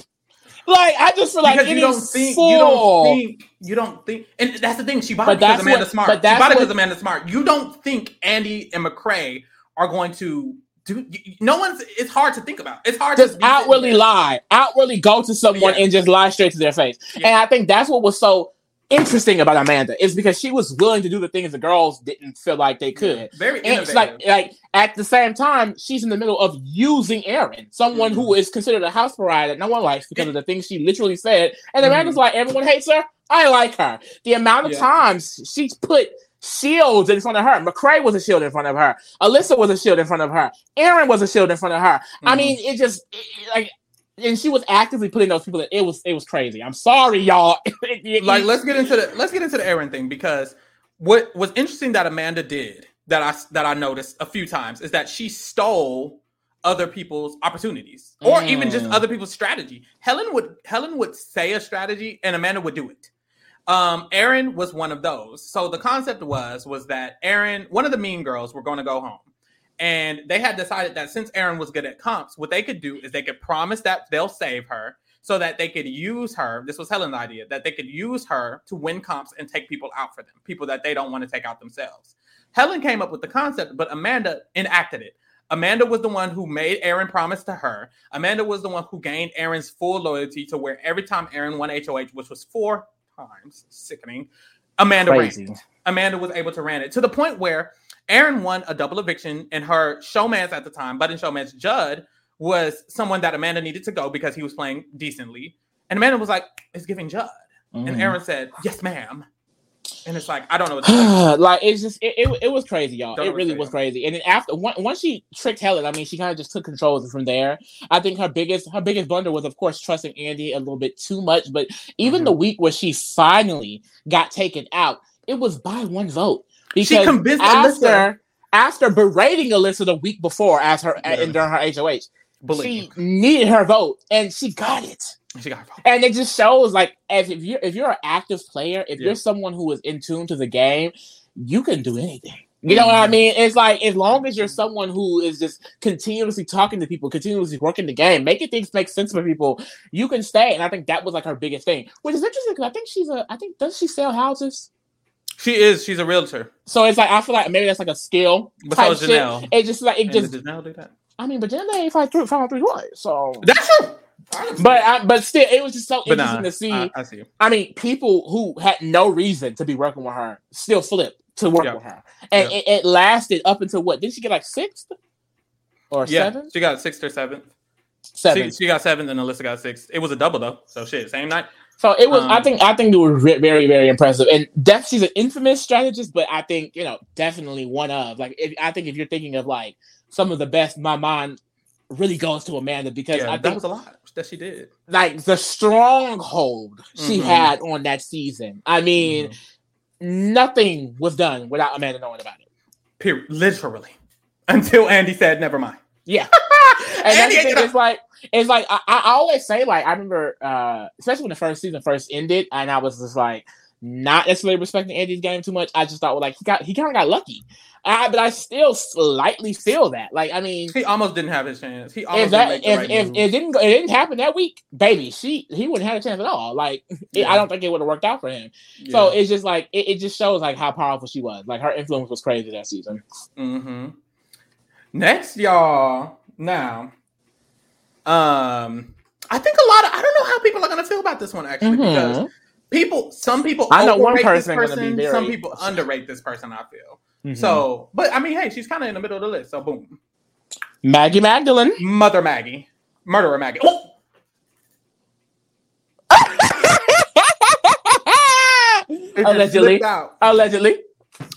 Like I just feel like because you don't think full. you don't think you don't think and that's the thing she bought But it because Amanda Smart. but She that's bought it because Amanda Smart. You don't think Andy and McCrae are going to do you- no one's it's hard to think about. It's hard just to outwardly lie, outwardly go to someone Yeah. and just lie straight to their face. Yeah. And I think that's what was so interesting about Amanda is because she was willing to do the things the girls didn't feel like they could. Very And innovative. it's like, like at the same time, she's in the middle of using Aaryn, someone who mm-hmm. is considered a house pariah that no one likes because of the things she literally said. And Amanda's mm-hmm. like, everyone hates her. I like her. The amount of Yeah. times she's put shields in front of her. McCrae was a shield in front of her. Elissa was a shield in front of her. Aaryn was a shield in front of her. I Mhm. mean, it just it- like. And she was actively putting those people in. It was it was crazy. I'm sorry, y'all. like let's get into the let's get into the Aaryn thing because what was interesting that Amanda did that I that I noticed a few times is that she stole other people's opportunities or even just Mm. other people's strategy. Helen would Helen would say a strategy and Amanda would do it. Um, Aaryn was one of those. So the concept was was that Aaryn, one of the mean girls, were going to go home. And they had decided that since Aaryn was good at comps, what they could do is they could promise that they'll save her so that they could use her. This was Helen's idea that they could use her to win comps and take people out for them, people that they don't want to take out themselves. Helen came up with the concept, but Amanda enacted it. Amanda was the one who made Aaryn promise to her. Amanda was the one who gained Aaryn's full loyalty to where every time Aaryn won HOH, which was four times, sickening, Amanda Crazy. ran it. Amanda was able to ran it to the point where Aaryn won a double eviction, and her showmans at the time, budding showmans Judd, was someone that Amanda needed to go because he was playing decently. And Amanda was like, "It's giving Judd," Mhm. and Aaryn said, "Yes, ma'am." And it's like, I don't know. What like it's just it, it, it was crazy, y'all. Don't it really was crazy. And then after one, once she tricked Helen, I mean, she kind of just took control from there. I think her biggest her biggest blunder was, of course, trusting Andy a little bit too much. But even Mhm. the week where she finally got taken out, it was by one vote because She convinced after Elissa. after berating Elissa the week before as her Yeah. and during her HOH, Believe she needed her vote and she got it me. She got her vote. and it just shows like as if you're if you're an active player, if Yeah. you're someone who is in tune to the game, you can do anything. You know what I Mhm. mean? It's like as long as you're someone who is just continuously talking to people, continuously working the game, making things make sense for people, you can stay. And I think that was like her biggest thing, which is interesting because I think she's a I think does she sell houses? She is. She's a realtor. So it's like I feel like maybe that's like a skill. But so shit. Janelle. It just like it And just did Janelle do that? I mean, but then they fight through five three twice. So That's true. But I, but still, it was just so But interesting nah, to see. I, I see. I mean, people who had no reason to be working with her still flipped to work Yeah. with her, and Yeah. it, it lasted up until what? Did she get like sixth or Yeah, seventh? she got sixth or seventh. Seven. She, she got seventh, and Elissa got sixth. It was a double though, so shit, same night. so it was. I um, think. I think it was re- very, very impressive. And def, she's an infamous strategist, but I think you know definitely one of like. If, I think if you're thinking of like some of the best, my mind really goes to Amanda because Yeah, I that think was a lot that she did. like the stronghold she Mhm. had on that season. I mean, Mhm. nothing was done without Amanda knowing about it. Period. Literally, until Andy said, "Never mind." Yeah. and that's Andy, the thing, it's like it's like I, I always say like I remember uh especially when the first season first ended and I was just like not necessarily respecting Andy's game too much. I just thought well like he got he kind of got lucky. Uh, but I still slightly feel that. Like I mean He almost didn't have his chance. He almost if that didn't if, the if right it didn't it didn't happen that week, baby, she he wouldn't have a chance at all. Like it- Yeah. I don't think it would have worked out for him. move. So it's just like it, it just shows like how powerful she was. Like her influence was crazy that season. hmm Next, y'all. Now, um, I think a lot of I don't know how people are gonna feel about this one actually because Mhm. People, some people, I know one person gonna be very- some people underrate this person. I feel Mhm. so, but I mean, hey, she's kind of in the middle of the list. So, boom, Maggie Magdalene. Mother Maggie, Murderer Maggie. Oh, Allegedly. Allegedly.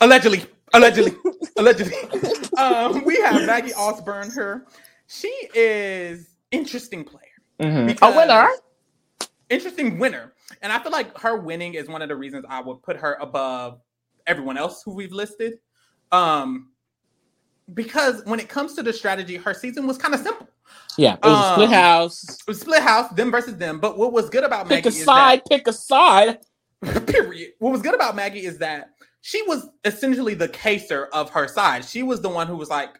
allegedly, allegedly, allegedly. Um, we have Maggie Ausburn. Her, she is interesting player. Mhm. A winner. interesting winner. And I feel like her winning is one of the reasons I would put her above everyone else who we've listed. Um, because when it comes to the strategy, her season was kind of simple. Yeah, it was a split Um, house. It was split house, them versus them. But what was good about Pick Maggie a is side. Pick a side. that period. What was good about Maggie is that she was essentially the Kaysar of her side. She was the one who was like,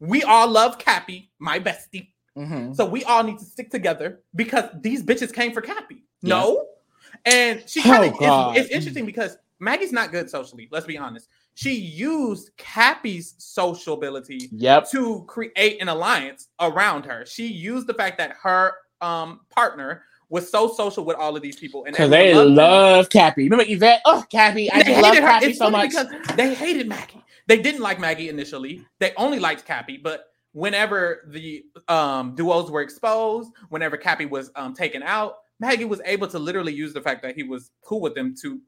"We all love Cappy, my bestie." Mhm. So we all need to stick together because these bitches came for Cappy. Yeah. No. And she Oh, kind of God. it's, it's interesting because Maggie's not good socially, let's be honest. She used Cappy's social ability Yep. to create an alliance around her. She used the fact that her um partner was so social with all of these people, and because they love Cappy. Remember Ivette? Oh, Cappy! I just love Cappy so much because they hated Maggie. They didn't like Maggie initially. They only liked Cappy, but whenever the um, duos were exposed, whenever Cappy was um, taken out, Maggie was able to literally use the fact that he was cool with them to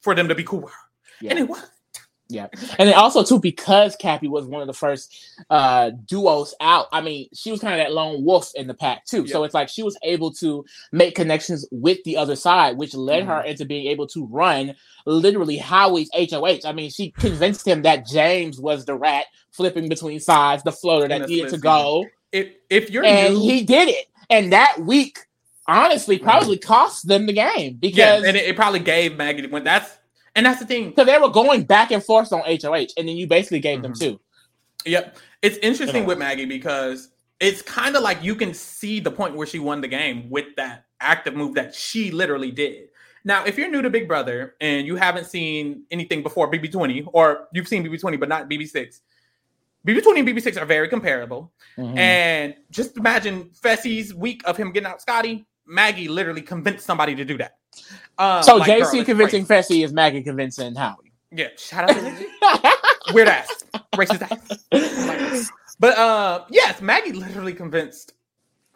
for them to be cool with her, yeah. and it was. Yeah, and then also too because Cappy was one of the first uh duos out. I mean, she was kind of that lone wolf in the pack too. So it's like she was able to make connections with the other side, which led mm-hmm. her into being able to run literally Howie's HOH. I mean, she convinced him that James was the rat flipping between sides, the floater that needed to go. If if you're and new, he did it, and that week honestly probably cost them the game because yeah, and it, it probably gave Maggie when that's and that's the thing. Because they were going back and forth on HOH, and then you basically gave mm-hmm. them two. Yep. It's interesting you with Maggie because it's kind of like you can see the point where she won the game with that active move that she literally did. Now, if you're new to Big Brother and you haven't seen anything before BB20, or you've seen BB20 but not BB6, BB20 and BB6 are very comparable. Mm-hmm. And just imagine Fessy's week of him getting out Scottie. Maggie literally convinced somebody to do that. Uh, so like, JC girl, convincing Fessy is Maggie convincing Howie. Yeah, shout out to JC. Weird ass, racist ass. but uh, yes, Maggie literally convinced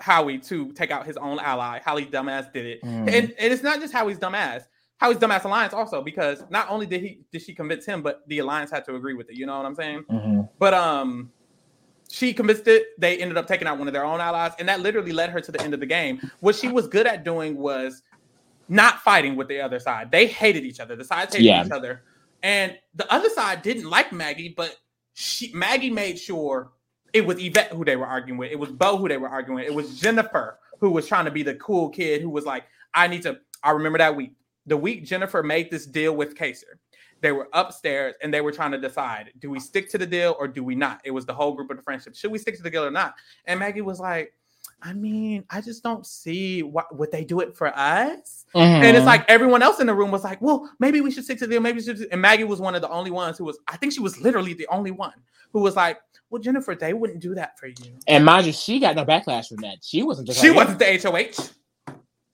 Howie to take out his own ally. Howie dumbass did it, mm. and, and it's not just Howie's dumbass. Howie's dumbass alliance also because not only did he did she convince him, but the alliance had to agree with it. You know what I'm saying? Mm-hmm. But um, she convinced it. They ended up taking out one of their own allies, and that literally led her to the end of the game. What she was good at doing was not fighting with the other side. They hated each other. The sides hated yeah. each other, and the other side didn't like Maggie, but she Maggie made sure it was Ivette who they were arguing with. It was Beau who they were arguing with. It was Jennifer who was trying to be the cool kid who was like, I need to. I remember that week. The week Jennifer made this deal with Kaysar. They were upstairs and they were trying to decide do we stick to the deal or do we not? It was the whole group of the friendship. Should we stick to the deal or not? And Maggie was like, I mean, I just don't see what would they do it for us. Mm-hmm. And it's mm-hmm. like everyone else in the room was like, well, maybe we should stick to the deal. Maybe we should. And Maggie was one of the only ones who was, I think she was literally the only one who was like, well, Jennifer, they wouldn't do that for you. And mind you, she got no backlash from that. She wasn't. She wasn't the HOH.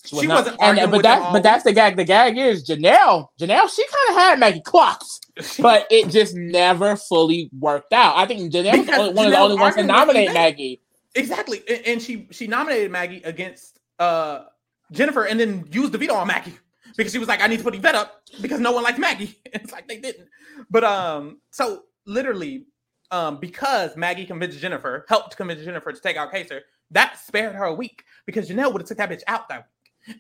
She, was she wasn't. And, but that, but that's the gag. The gag is Janelle. Janelle, she kind of had Maggie clocks, but it just never fully worked out. I think Janelle was one of the only ones to nominate Maggie. Exactly, and she she nominated Maggie against uh Jennifer, and then used the veto on Maggie because she was like, "I need to put Ivette up because no one likes Maggie." it's like they didn't. But um, so literally, um, because Maggie convinced Jennifer, helped convince Jennifer to take out Kaysar, that spared her a week because Janelle would have took that bitch out that week,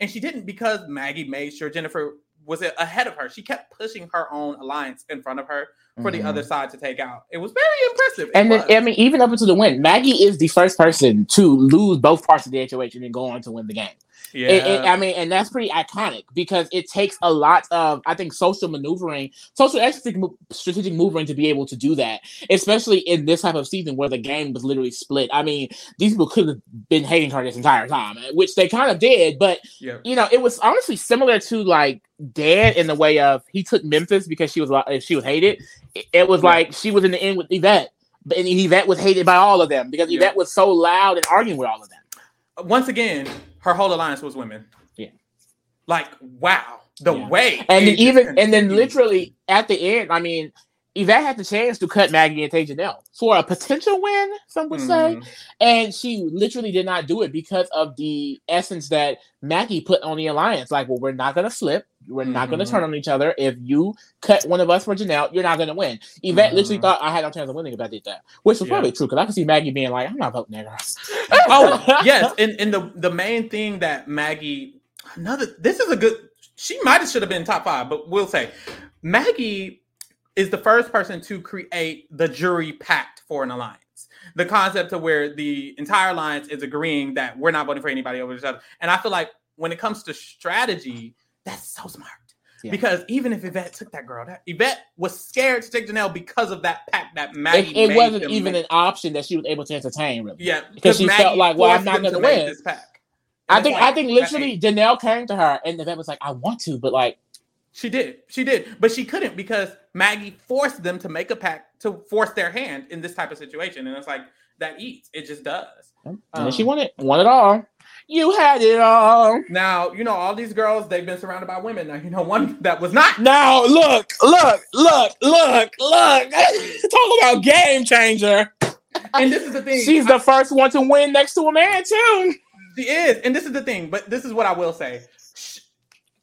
and she didn't because Maggie made sure Jennifer was it ahead of her. She kept pushing her own alliance in front of her for mm-hmm. the other mm-hmm. side to take out. It was very impressive. It and then, I mean, even up until the win, Maggie is the first person to lose both parts of the HOH and then go on to win the game. Yeah. It, it, I mean, and that's pretty iconic because it takes a lot of, I think, social maneuvering, social strategic, strategic maneuvering to be able to do that, especially in this type of season where the game was literally split. I mean, these people could have been hating her this entire time, which they kind of did, but yeah. you know, it was honestly similar to like Dan in the way of he took Memphis because she was she was hated. It, was yeah. like she was in the end with Ivette, and Ivette was hated by all of them because Ivette was so loud and arguing with all of them. Once again, her whole alliance was women. Yeah. Like, wow. The yeah. way. And then even and then literally at the end, I mean, Ivette had the chance to cut Maggie and take Janelle for a potential win, some would say. Mm. And she literally did not do it because of the essence that Maggie put on the alliance. Like, well, we're not gonna flip. We're mm-hmm. not gonna turn on each other. If you cut one of us for Janelle, you're not gonna win. Ivette mm-hmm. literally thought I had no chance of winning if I did that. Which was yeah. probably true, because I could see Maggie being like, I'm not voting that girl. oh, yes. And and the the main thing that Maggie another this is a good she might have should have been top five, but we'll say Maggie is the first person to create the jury pact for an alliance. The concept of where the entire alliance is agreeing that we're not voting for anybody over each other. And I feel like when it comes to strategy, that's so smart. Yeah. Because even if Ivette took that girl, that Ivette was scared to take Janelle because of that pact that Maggie. It, it wasn't even make. an option that she was able to entertain, really. Yeah, because she Maggie felt like, well, I'm not going to win. this pack. I think, I think literally Janelle came to her and Ivette was like, I want to, but like, she did. She did. But she couldn't because Maggie forced them to make a pact to force their hand in this type of situation. And it's like that eats. It just does. And um, she won it. Won it all. You had it all. Now, you know, all these girls, they've been surrounded by women. Now, you know, one that was not. Now, look, look, look, look, look. Talk about game changer. And this is the thing. She's the first one to win next to a man, too. She is. And this is the thing. But this is what I will say.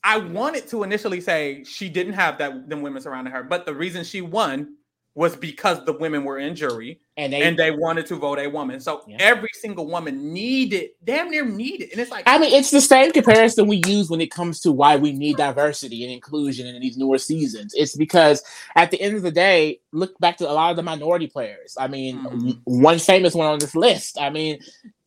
I wanted to initially say she didn't have that them women surrounding her, but the reason she won was because the women were in jury And they, and they wanted to vote a woman. So Yeah. every single woman needed, damn near needed. And it's like, I mean, it's the same comparison we use when it comes to why we need diversity and inclusion in these newer seasons. It's because at the end of the day, look back to a lot of the minority players. I mean, Mhm. one famous one on this list. I mean,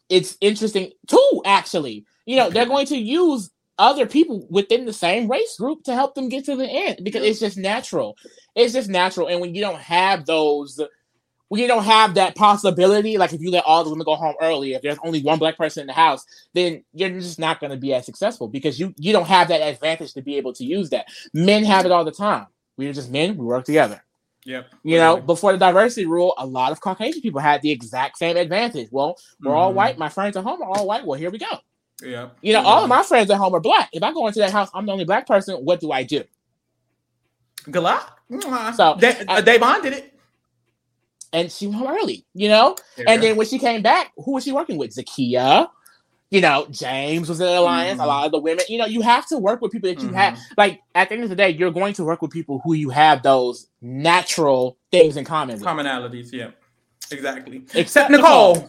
it's interesting too, actually. You know, they're going to use other people within the same race group to help them get to the end because it's just natural. It's just natural. And when you don't have those when you don't have that possibility, like if you let all the women go home early, if there's only one black person in the house, then you're just not going to be as successful because you you don't have that advantage to be able to use that. Men have it all the time. We're just men. We work together. yep. You know, before the diversity rule, a lot of Caucasian people had the exact same advantage. Well, we're all Mhm. white. My friends at home are all white. Well, here we go. Yeah. You know, all of my friends at home are black. If I go into that house, I'm the only black person. What do I do? Good luck. So, they, uh, Da'Vonne did it. And she went home early. You know, and then when she came back, who was she working with? Zakiyah. You know, James was in the alliance. A Mhm. lot of the women. You know, you have to work with people that you Mhm. have. Like at the end of the day, you're going to work with people who you have those natural things in common with. commonalities. Yeah. Exactly. Except Nicole.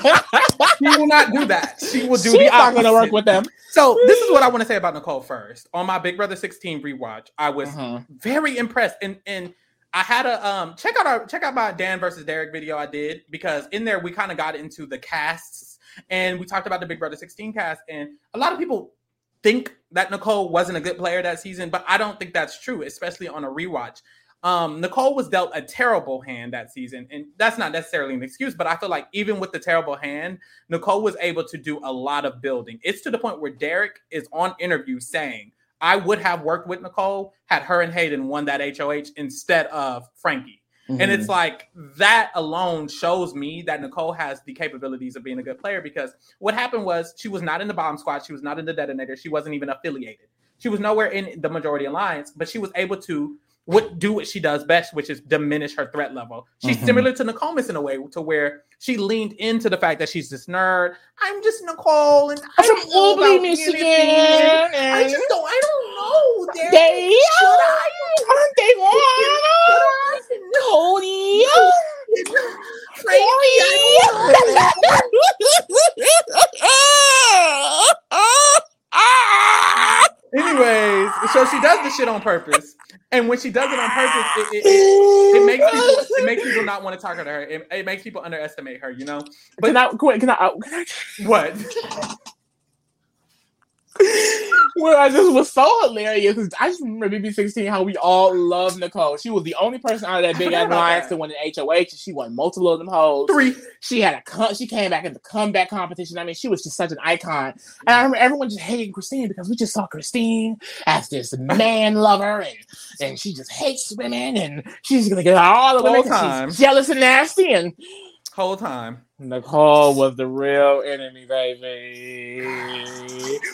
she will not do that. She will do She's the not going to work with them. So this is what I want to say about Nicole first. On my Big Brother 16 rewatch, I was Mhm. very impressed. And and I had a um check out our check out my Dan versus Derek video I did because in there we kind of got into the casts and we talked about the Big Brother 16 cast. And a lot of people think that Nicole wasn't a good player that season, but I don't think that's true, especially on a rewatch. Um, Nicole was dealt a terrible hand that season, and that's not necessarily an excuse, but I feel like even with the terrible hand, Nicole was able to do a lot of building. It's to the point where Derek is on interview saying, I would have worked with Nicole had her and Hayden won that HOH instead of Frankie. And it's mm-hmm. like that alone shows me that Nicole has the capabilities of being a good player because what happened was she was not in the bomb squad, she was not in the detonator, she wasn't even affiliated. She was nowhere in the majority alliance, but she was able to what do what she does best, which is diminish her threat level. She's Mhm. similar to Nicole Miss in a way to where she leaned into the fact that she's this nerd. I'm just Nicole, and I'm from Albany, Michigan. I just don't. I don't know. They Should I? aren't they Should I? Cody. Anyways, so she does the shit on purpose, and when she does it on purpose, it, it, it, it makes people it makes people not want to talk to her. It, makes people underestimate her. You know But Can I, can I, can I what? Well, I just was so hilarious. I just remember BB16 how we all loved Nicole. She was the only person out of that big ass alliance that. to win an HOH. and She won multiple of them hoes. Three. She had a con- she came back in the comeback competition. I mean, she was just such an icon. And I remember everyone just hating Christine because we just saw Christine as this man lover and and she just hates women and she's gonna get all the women she's jealous and nasty and Whole time. Nicole was the real enemy, baby.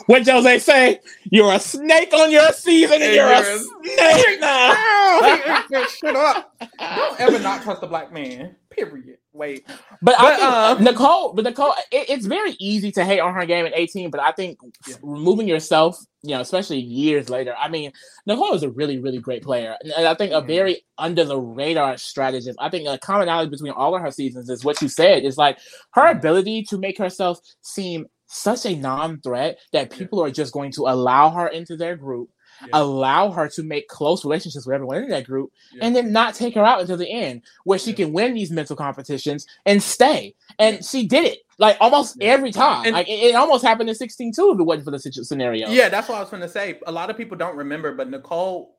What Jose say? You're a snake on your season, and And you're, you're a snake now. Shut up. Don't ever not trust a black man. Period. Wait. But, I think uh, Nicole, but Nicole, it, it's very easy to hate on her game at 18. But I think Yeah. removing yourself, you know, especially years later. I mean, Nicole is a really, really great player, and I think a Mhm. very under the radar strategist. I think a commonality between all of her seasons is what you said. Is like her ability to make herself seem such a non-threat that people are just going to allow her into their group. Yeah. Allow her to make close relationships with everyone in that group, Yeah. and then not take her out until the end, where she can win these mental competitions and stay. And she did it like almost every time. And- like it, it almost happened in 16 too if it wasn't for the scenario. Yeah, that's what I was going to say. A lot of people don't remember, but Nicole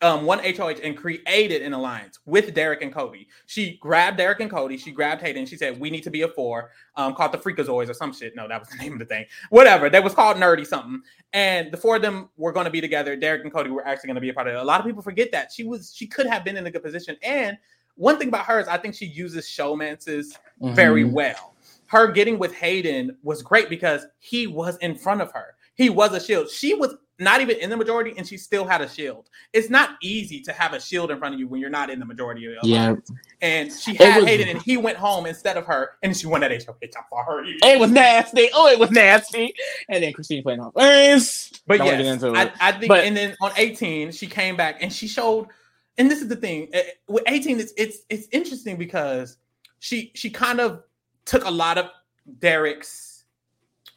um, won HOH and created an alliance with Derek and Cody. She grabbed Derek and Cody. She grabbed Hayden. She said, "We need to be a four, um, called the Freakazoids or some shit." No, that was the name of the thing. Whatever. That was called Nerdy something. And the four of them were going to be together. Derek and Cody were actually going to be a part of it. A lot of people forget that she was. She could have been in a good position. And one thing about her is, I think she uses showmances Mhm. very well. her getting with Hayden was great because he was in front of her. He was a shield. She was not even in the majority, and she still had a shield. It's not easy to have a shield in front of you when you're not in the majority of the Yeah. And she had was- Hayden, and he went home instead of her, and she won that for her. It was nasty. Oh, it was nasty. And then Christine played off. But But Don't wanna get yes, I. I think, But- and then on 18, she came back and she showed, and this is the thing eh, with 18, it's it's it's interesting because she she kind of took a lot of Derek's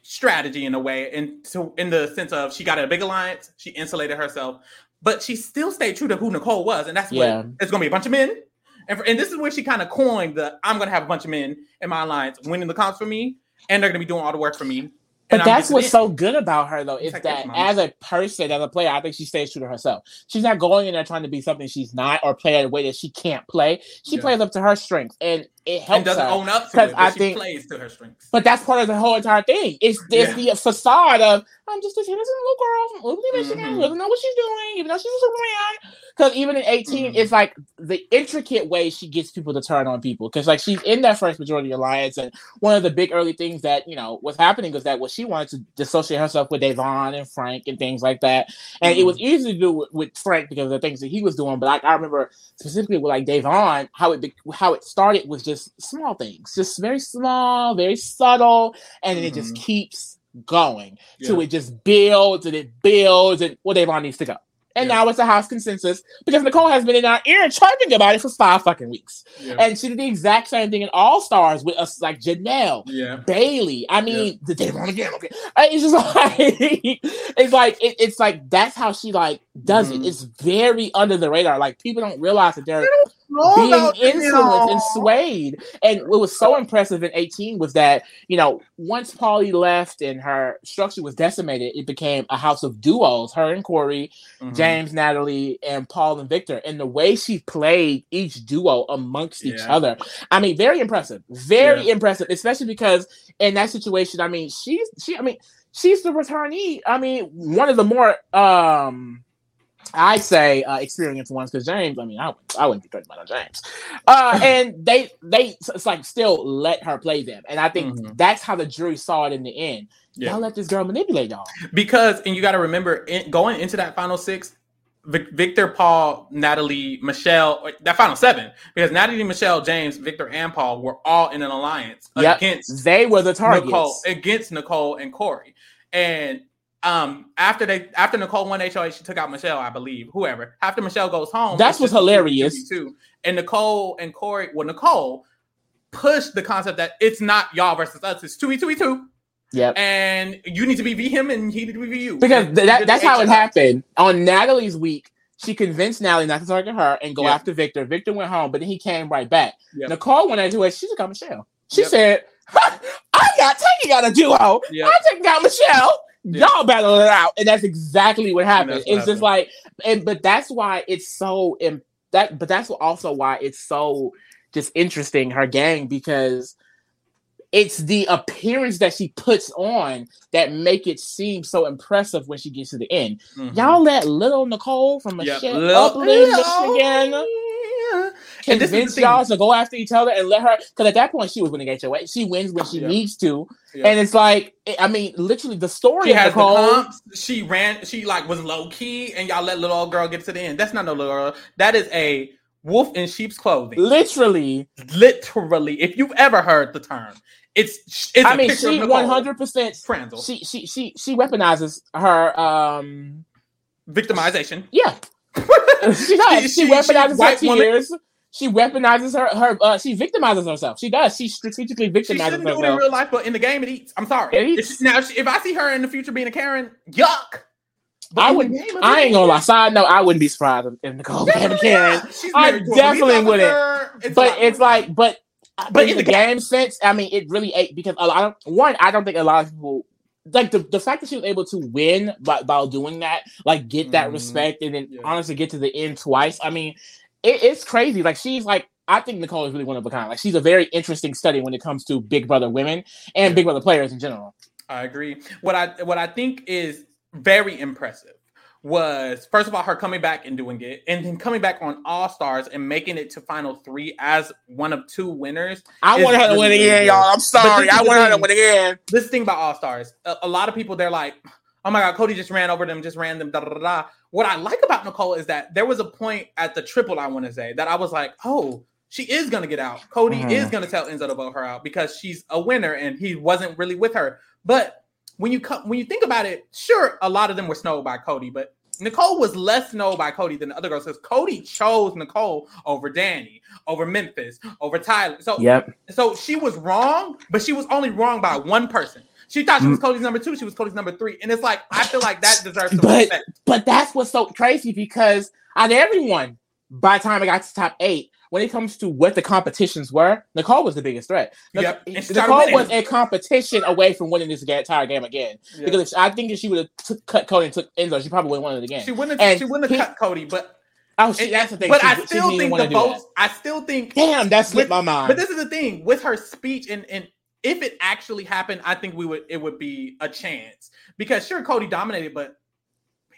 strategy in a way, and so in the sense of she got a big alliance, she insulated herself, but she still stayed true to who Nicole was, and that's Yeah. what it's going to be a bunch of men. And, for, and this is where she kind of coined the I'm going to have a bunch of men in my alliance winning the comps for me, and they're going to be doing all the work for me. But and that's what's in. so good about her, though, is that as a person, as a player, I think she stays true to herself. She's not going in there trying to be something she's not or play in a way that she can't play. She Yeah. plays up to her strengths, and it and helps doesn't her. own up to it, I think- plays to her strengths. But that's part of the whole entire thing. It's it's the facade of I'm just this innocent little girl from Oakland, Michigan, Mhm. doesn't know what she's doing, even though she's a Superman. Because even in 18, Mhm. it's like the intricate way she gets people to turn on people. Because like she's in that first majority alliance, and one of the big early things that you know was happening was that what she wanted to dissociate herself with Da'Vonne and Frank and things like that. And it Mhm. was easy to do with, with Frank because of the things that he was doing. But like I remember specifically with like Da'Vonne, how it be- how it started was just small things, just very small, very subtle, and then it just Mhm. keeps going till Yeah. it just builds and it builds and well, Da'Vonne needs to go. And Yeah. now it's a house consensus because Nicole has been in our ear chirping about it for five fucking weeks. Yeah. And she did the exact same thing in All Stars with us, like Janelle. yeah. Bayleigh. I mean, the Da'Vonne again. Okay, it's just like it's like it, it's like that's how she like does Mhm. it. It's very under the radar. Like people don't realize that they're being about influenced and swayed. And what was so impressive in 18 was that, you know, once Paulie left and her structure was decimated, it became a house of duos, her and Corey, Mhm. James, Natalie, and Paul and Victor. And the way she played each duo amongst each other, I mean, very impressive. Very impressive, especially because in that situation, I mean, she's she I mean, she's the returnee. I mean, one of the more um I say uh, experienced ones because James. I mean, I, I wouldn't be talking about no James. Uh, and they they it's like still let her play them, and I think Mhm. that's how the jury saw it in the end. Yeah. Y'all let this girl manipulate y'all. because and you got to remember in, going into that final six Vic, victor paul natalie michelle or that final seven because natalie michelle james victor and paul were all in an alliance Yep. against They were the targets. nicole against nicole and corey and um after they after nicole won HOH, she took out michelle i believe whoever after michelle goes home That's what's hilarious. too and nicole and corey well nicole pushed the concept that it's not y'all versus us it's 2v2v2 Yep. and you need to be v him and he need to be v you Because And that, that's how it happened. On Natalie's week, she convinced Natalie not to target her and go Yeah. after Victor. Victor went home, but then he came right back. Yep. Nicole went into it. She took out Michelle. She Yep. said, I got taking out a duo. Yep. I taking out Michelle. Yeah. Y'all battle it out. And that's exactly what happened. that's It's what just like, and but that's why it's so im- that but that's also why it's so just interesting, her gang, because it's the appearance that she puts on that make it seem so impressive when she gets to the end. Mhm. Y'all let little Nicole from Yep. Michelle Lil- Upland, Michigan Yeah. And this is convince y'all to go after each other and let her because at that point she was winning HOA. She wins when she Yeah. needs to. Yeah. And it's like I mean, literally the story She of has the comps. She ran. She like was low key, and y'all let little old girl get to the end. That's not no little girl. That is a wolf in sheep's clothing. literally, Literally, if you've ever heard the term, it's. it's I a mean, she one hundred percent. Franzel. She she she she weaponizes her. Um, victimization. yeah, she does. She, She- she- weaponizes she- her white woman- tears. She weaponizes her her. Uh, she victimizes herself. She does. She strategically victimizes herself. she shouldn't do it in real life, but in the game, it eats. I'm sorry. It eats. If she- now, if, she- if I see her in the future being a Karen, yuck. But I would. game, I ain't gonna lie. Side note: I wouldn't be surprised if- Nicole became a. Karen. I married to a definitely wouldn't. It's but it's like, but But in in the the game sense, I mean, it really ate because a lot of one. I don't think a lot of people like the, the fact that she was able to win by, by doing that, like get that Mhm. respect, and then Yeah. honestly get to the end twice. I mean, it, it's crazy. Like she's like. I think Nicole is really one of a kind. Like she's a very interesting study when it comes to Big Brother women and. Big Brother players in general. I agree. What I what I think is very impressive was first of all her coming back and doing it, and then coming back on All Stars and making it to Final Three as one of two winners. I want her to win again, y'all. I'm sorry. I want her to win again. This thing about All Stars, a, a lot of people they're like, "Oh my God, Cody just ran over them, just ran them." Da, da, da. What I like about Nicole is that there was a point at the triple, I want to say, that I was like, "Oh, she is gonna get out. Cody Mhm. is gonna tell Enzo to vote her out because she's a winner and he wasn't really with her." But when you come, when you think about it, sure, a lot of them were snowed by Cody, but Nicole was less snowed by Cody than the other girls because Cody chose Nicole over Dani, over Memphis, over Tyler. So Yep. so she was wrong, but she was only wrong by one person. She thought she Mm. was Cody's number two. She was Cody's number three, and it's like I feel like that deserves some But- respect. But that's what's so crazy because out of everyone, by the time I got to top eight, when it comes to what the competitions were, Nicole was the biggest threat. Yep, and she started Nicole was a competition away from winning this entire game again. Yeah. Because if, I think if she would have took cut Cody and took Enzo, she probably would have won it again. She wouldn't. and She wouldn't he- have cut Cody, but oh, she, and- that's the thing. But she, I still think the votes. I still think. Damn, that slipped With- my mind. But this is the thing with her speech, and and if it actually happened, I think we would. It would be a chance because sure, Cody dominated, but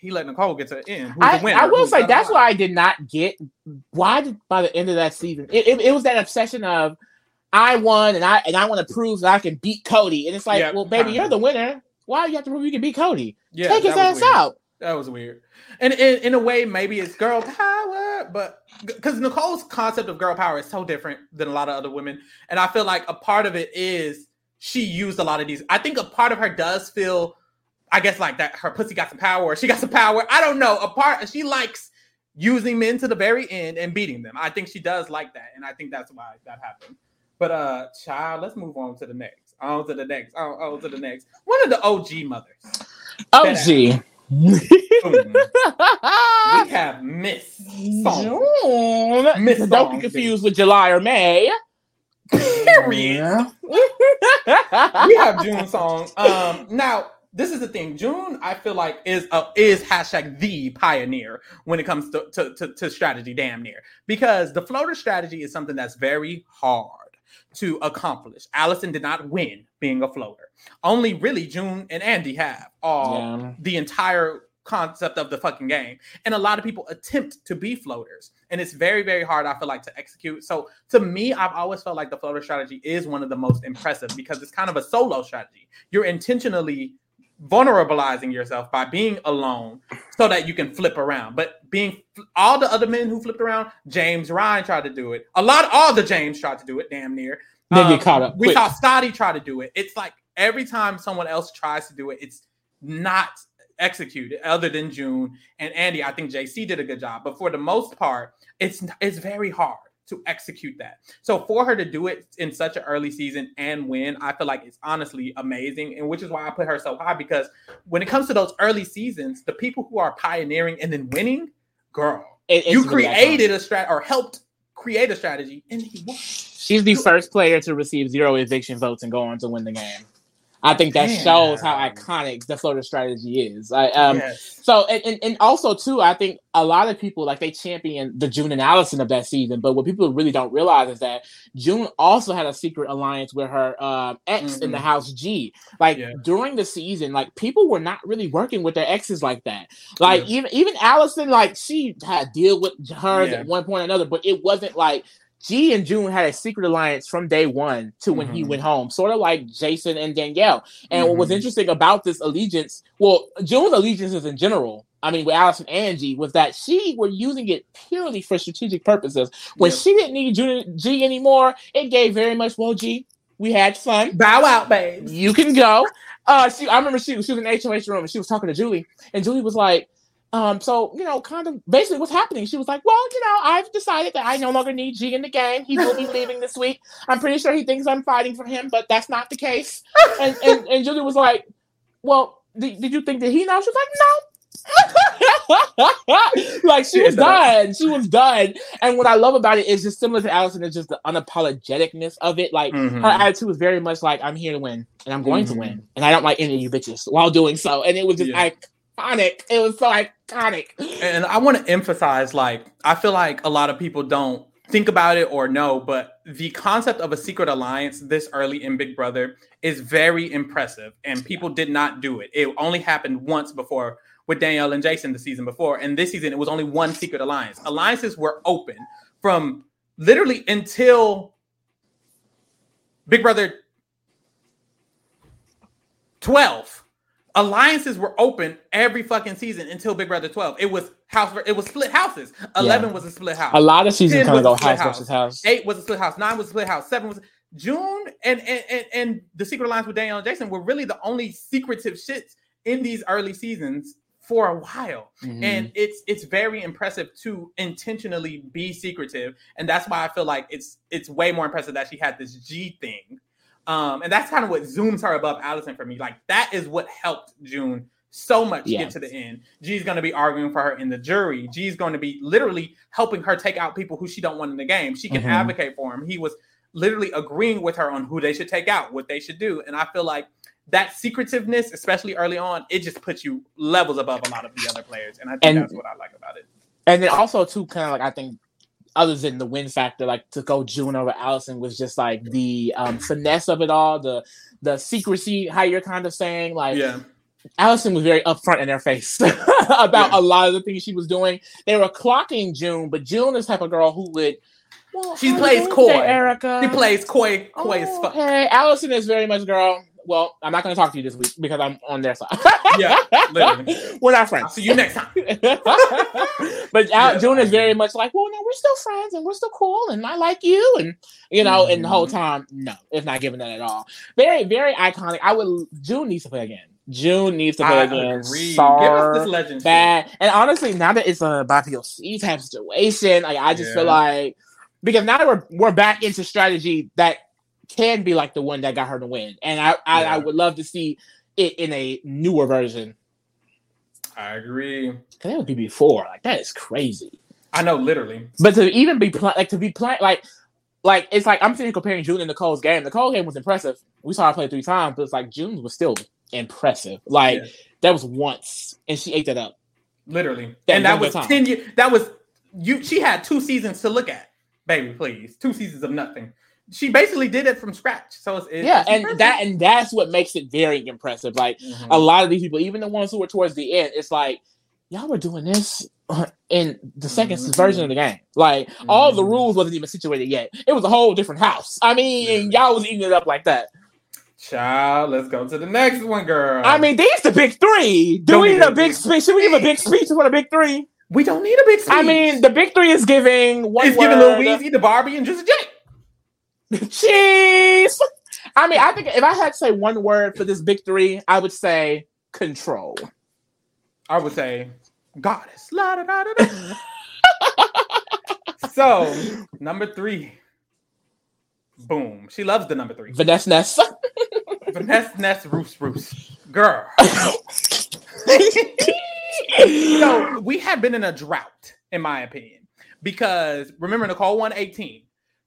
he let Nicole get to the end. I, the winner? I will say that's why. I did not get why did by the end of that season it, it, it was that obsession of I won and I and I want to prove that I can beat Cody and it's like Yeah, well baby you're the winner why do you have to prove you can beat Cody Yeah, take his ass weird. out That was weird. And in, in a way, maybe it's girl power, but because Nicole's concept of girl power is so different than a lot of other women. And I feel like a part of it is she used a lot of these. I think a part of her does feel, I guess, like that her pussy got some power or she got some power. I don't know. A part, she likes using men to the very end and beating them. I think she does like that. And I think that's why that happened. But, uh, child, let's move on to the next. On to the next. On, on to the next. One of the OG mothers. Boom. we have Miss Song. June Miss don't Song, get confused with July or May Period. we have June song. Um, now this is the thing. June, I feel like is uh, is hashtag the pioneer when it comes to, to to to strategy. Damn near because the floater strategy is something that's very hard to accomplish. Alison did not win being a floater. Only really June and Andy have all Yeah. the entire concept of the fucking game. And a lot of people attempt to be floaters. And it's very, very hard, I feel like, to execute. So to me, I've always felt like the floater strategy is one of the most impressive because it's kind of a solo strategy. You're intentionally vulnerabilizing yourself by being alone so that you can flip around. But being all the other men who flipped around, James Ryan tried to do it. A lot, all the James tried to do it, damn near. They get Um, caught up We quick. saw Scottie try to do it. It's like every time someone else tries to do it, it's not executed other than June and Andy. I think JC did a good job, but for the most part, it's it's very hard to execute that. So for her to do it in such an early season and win, I feel like it's honestly amazing, and which is why I put her so high because when it comes to those early seasons, the people who are pioneering and then winning, girl, It- you really created a strat or helped create a strategy, and he won. She's the first player to receive zero eviction votes and go on to win the game. I think that shows how iconic the floater strategy is. I, um, yes. So and, and and also too, I think a lot of people like they champion the June and Alison of that season, but what people really don't realize is that June also had a secret alliance with her um, ex in the Mhm. House Jee. Like Yeah. during the season, like people were not really working with their exes like that. Like even even Alison, like she had deal with hers Yeah. at one point or another, but it wasn't like. Jee and June had a secret alliance from day one to when he Mhm. went home, sort of like Jason and Danielle. And what was Mhm. interesting about this allegiance, well, June's allegiances in general, I mean, with Alison and Angie, was that she were using it purely for strategic purposes. When Yeah. she didn't need June, Jee anymore, it gave very much, well, Jee, we had fun. Bow out, babe. You can go. Uh, she, I remember she, she was in the HOH room and she was talking to Julie, and Julie was like, um, so you know, kind of basically what's happening. She was like, "Well, you know, I've decided that I no longer need Jee in the game. He will be leaving this week. I'm pretty sure he thinks I'm fighting for him, but that's not the case." And and, and Julie was like, "Well, did, did you think that he know?" She was like, "No." like she was done. She was done. And what I love about it is just similar to Alison is just the unapologeticness of it. Like Mhm. her attitude was very much like, I'm here to win and I'm going Mhm. to win. And I don't like any of you bitches while doing so. And it was just Yeah. Iconic. It was so iconic. and I want to emphasize like I feel like a lot of people don't think about it or no, but the concept of a secret alliance this early in Big Brother is very impressive, and people did not do it. It only happened once before with Danielle and Jason the season before, and this season it was only one secret alliance. Alliances were open from literally until Big Brother 12 alliances were open every fucking season until Big Brother 12. It was house it was split houses. 11 yeah. was a split house. A lot of seasons kind of go house, house versus house. 8 was a split house. 9 was a split house. 7 was June and and and, and the secret alliance with Danielle and Jason were really the only secretive shits in these early seasons for a while. Mm-hmm. And it's it's very impressive to intentionally be secretive. And that's why I feel like it's it's way more impressive that she had this Jee thing um, and that's kind of what zooms her above Alison for me. Like that is what helped June so much yes. get to the end. Jee's going to be arguing for her in the jury. Jee's going to be literally helping her take out people who she don't want in the game. She can mm-hmm. advocate for him. He was literally agreeing with her on who they should take out, what they should do. And I feel like that secretiveness, especially early on, it just puts you levels above a lot of the other players. And I think and, that's what I like about it. And then also too, kind of like I think other than the win factor, like to go June over Alison was just like the um, finesse of it all, the the secrecy, how you're kind of saying, like yeah. Alison was very upfront in their face about yeah. a lot of the things she was doing. They were clocking June, but June is type of girl who would well, she plays coy. Erika. She plays coy, coy oh, as fuck. Hey, Alison is very much girl well, I'm not going to talk to you this week because I'm on their side. yeah, literally. we're not friends. I'll see you next time. but yeah, June is very much like, well, no, we're still friends and we're still cool and I like you and you know, mm-hmm. and the whole mm-hmm. time, no, it's not giving that at all. Very, very iconic. I would. June needs to play again. June needs to play I again. Agree. Sar, Give us this legend bad. And honestly, now that it's a BPOC type situation, like I just yeah. feel like because now that we're we're back into strategy that can be like the one that got her to win. And I, I, yeah. I would love to see it in a newer version. I agree. Cause that would be before. Like that is crazy. I know, literally. But to even be pl- like to be playing like like it's like I'm sitting comparing June and Nicole's game. Nicole's game was impressive. We saw her play three times, but it's like June was still impressive. Like yeah. that was once, and she ate that up. Literally, that and that was time. ten years. That was you. She had two seasons to look at, baby. Please, two seasons of nothing she basically did it from scratch. So it's, it's yeah, it's and that and that's what makes it very impressive. Like mm-hmm. a lot of these people, even the ones who were towards the end, it's like y'all were doing this in the 2nd mm-hmm. version of the game. Like mm-hmm. all the mm-hmm. rules wasn't even situated yet. It was a whole different house. I mean, y'all was eating it up like that. Child, let's go to the next one, girl. I mean, these the big three. Do don't we need a big speech? Should we give a big speech for the big three? We don't need a big speech. I mean, the big three is giving one. It's giving Lil Weezy, the Barbie, and just Jake. Cheese. I mean, I think if I had to say one word for this victory, I would say control. I would say goddess. so number three. Boom. She loves the number three. Vanessa Ness. Vanessa Ness Roos Roos. Girl. so we have been in a drought, in my opinion. Because remember, Nicole won 18.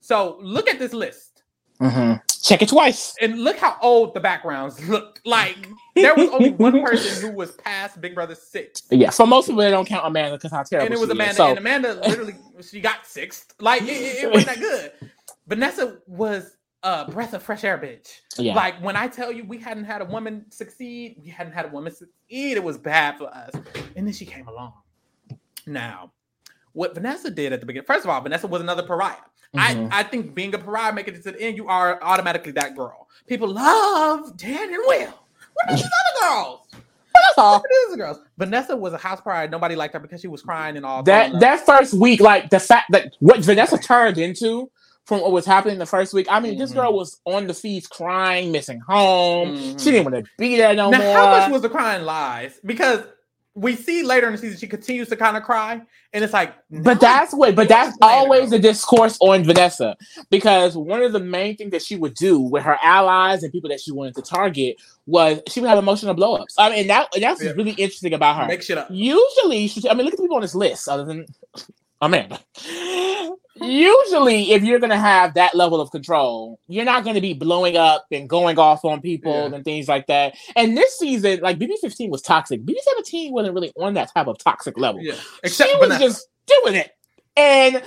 So look at this list. Mm-hmm. Check it twice. And look how old the backgrounds look. Like there was only one person who was past Big Brother six. Yeah, for most people, they don't count Amanda because how terrible. And it was Amanda, is, so. and Amanda literally she got sixth. Like it, it, it wasn't that good. Vanessa was a breath of fresh air, bitch. Yeah. Like when I tell you we hadn't had a woman succeed, we hadn't had a woman succeed. It was bad for us. And then she came along. Now, what Vanessa did at the beginning, first of all, Vanessa was another pariah. Mm-hmm. I, I think being a pariah, making it to the end, you are automatically that girl. People love Dan and Will. What are these other girls? That's all. These girls. Vanessa was a house pariah. Nobody liked her because she was crying and all that. That first week, like the fact that what Vanessa turned into from what was happening the first week. I mean, mm-hmm. this girl mm-hmm. was on the feeds crying, missing home. Mm-hmm. She didn't want to be there no now, more. How much was the crying lies? Because we see later in the season she continues to kind of cry, and it's like, but that's what, but that's always the discourse on Vanessa because one of the main things that she would do with her allies and people that she wanted to target was she would have emotional blowups. I mean, that that's yeah. really interesting about her. Make shit up. Usually, she, I mean, look at the people on this list, other than Amanda. Usually, if you're going to have that level of control, you're not going to be blowing up and going off on people yeah. and things like that. And this season, like BB15 was toxic. BB17 wasn't really on that type of toxic level. Yeah. Except she was just doing it. And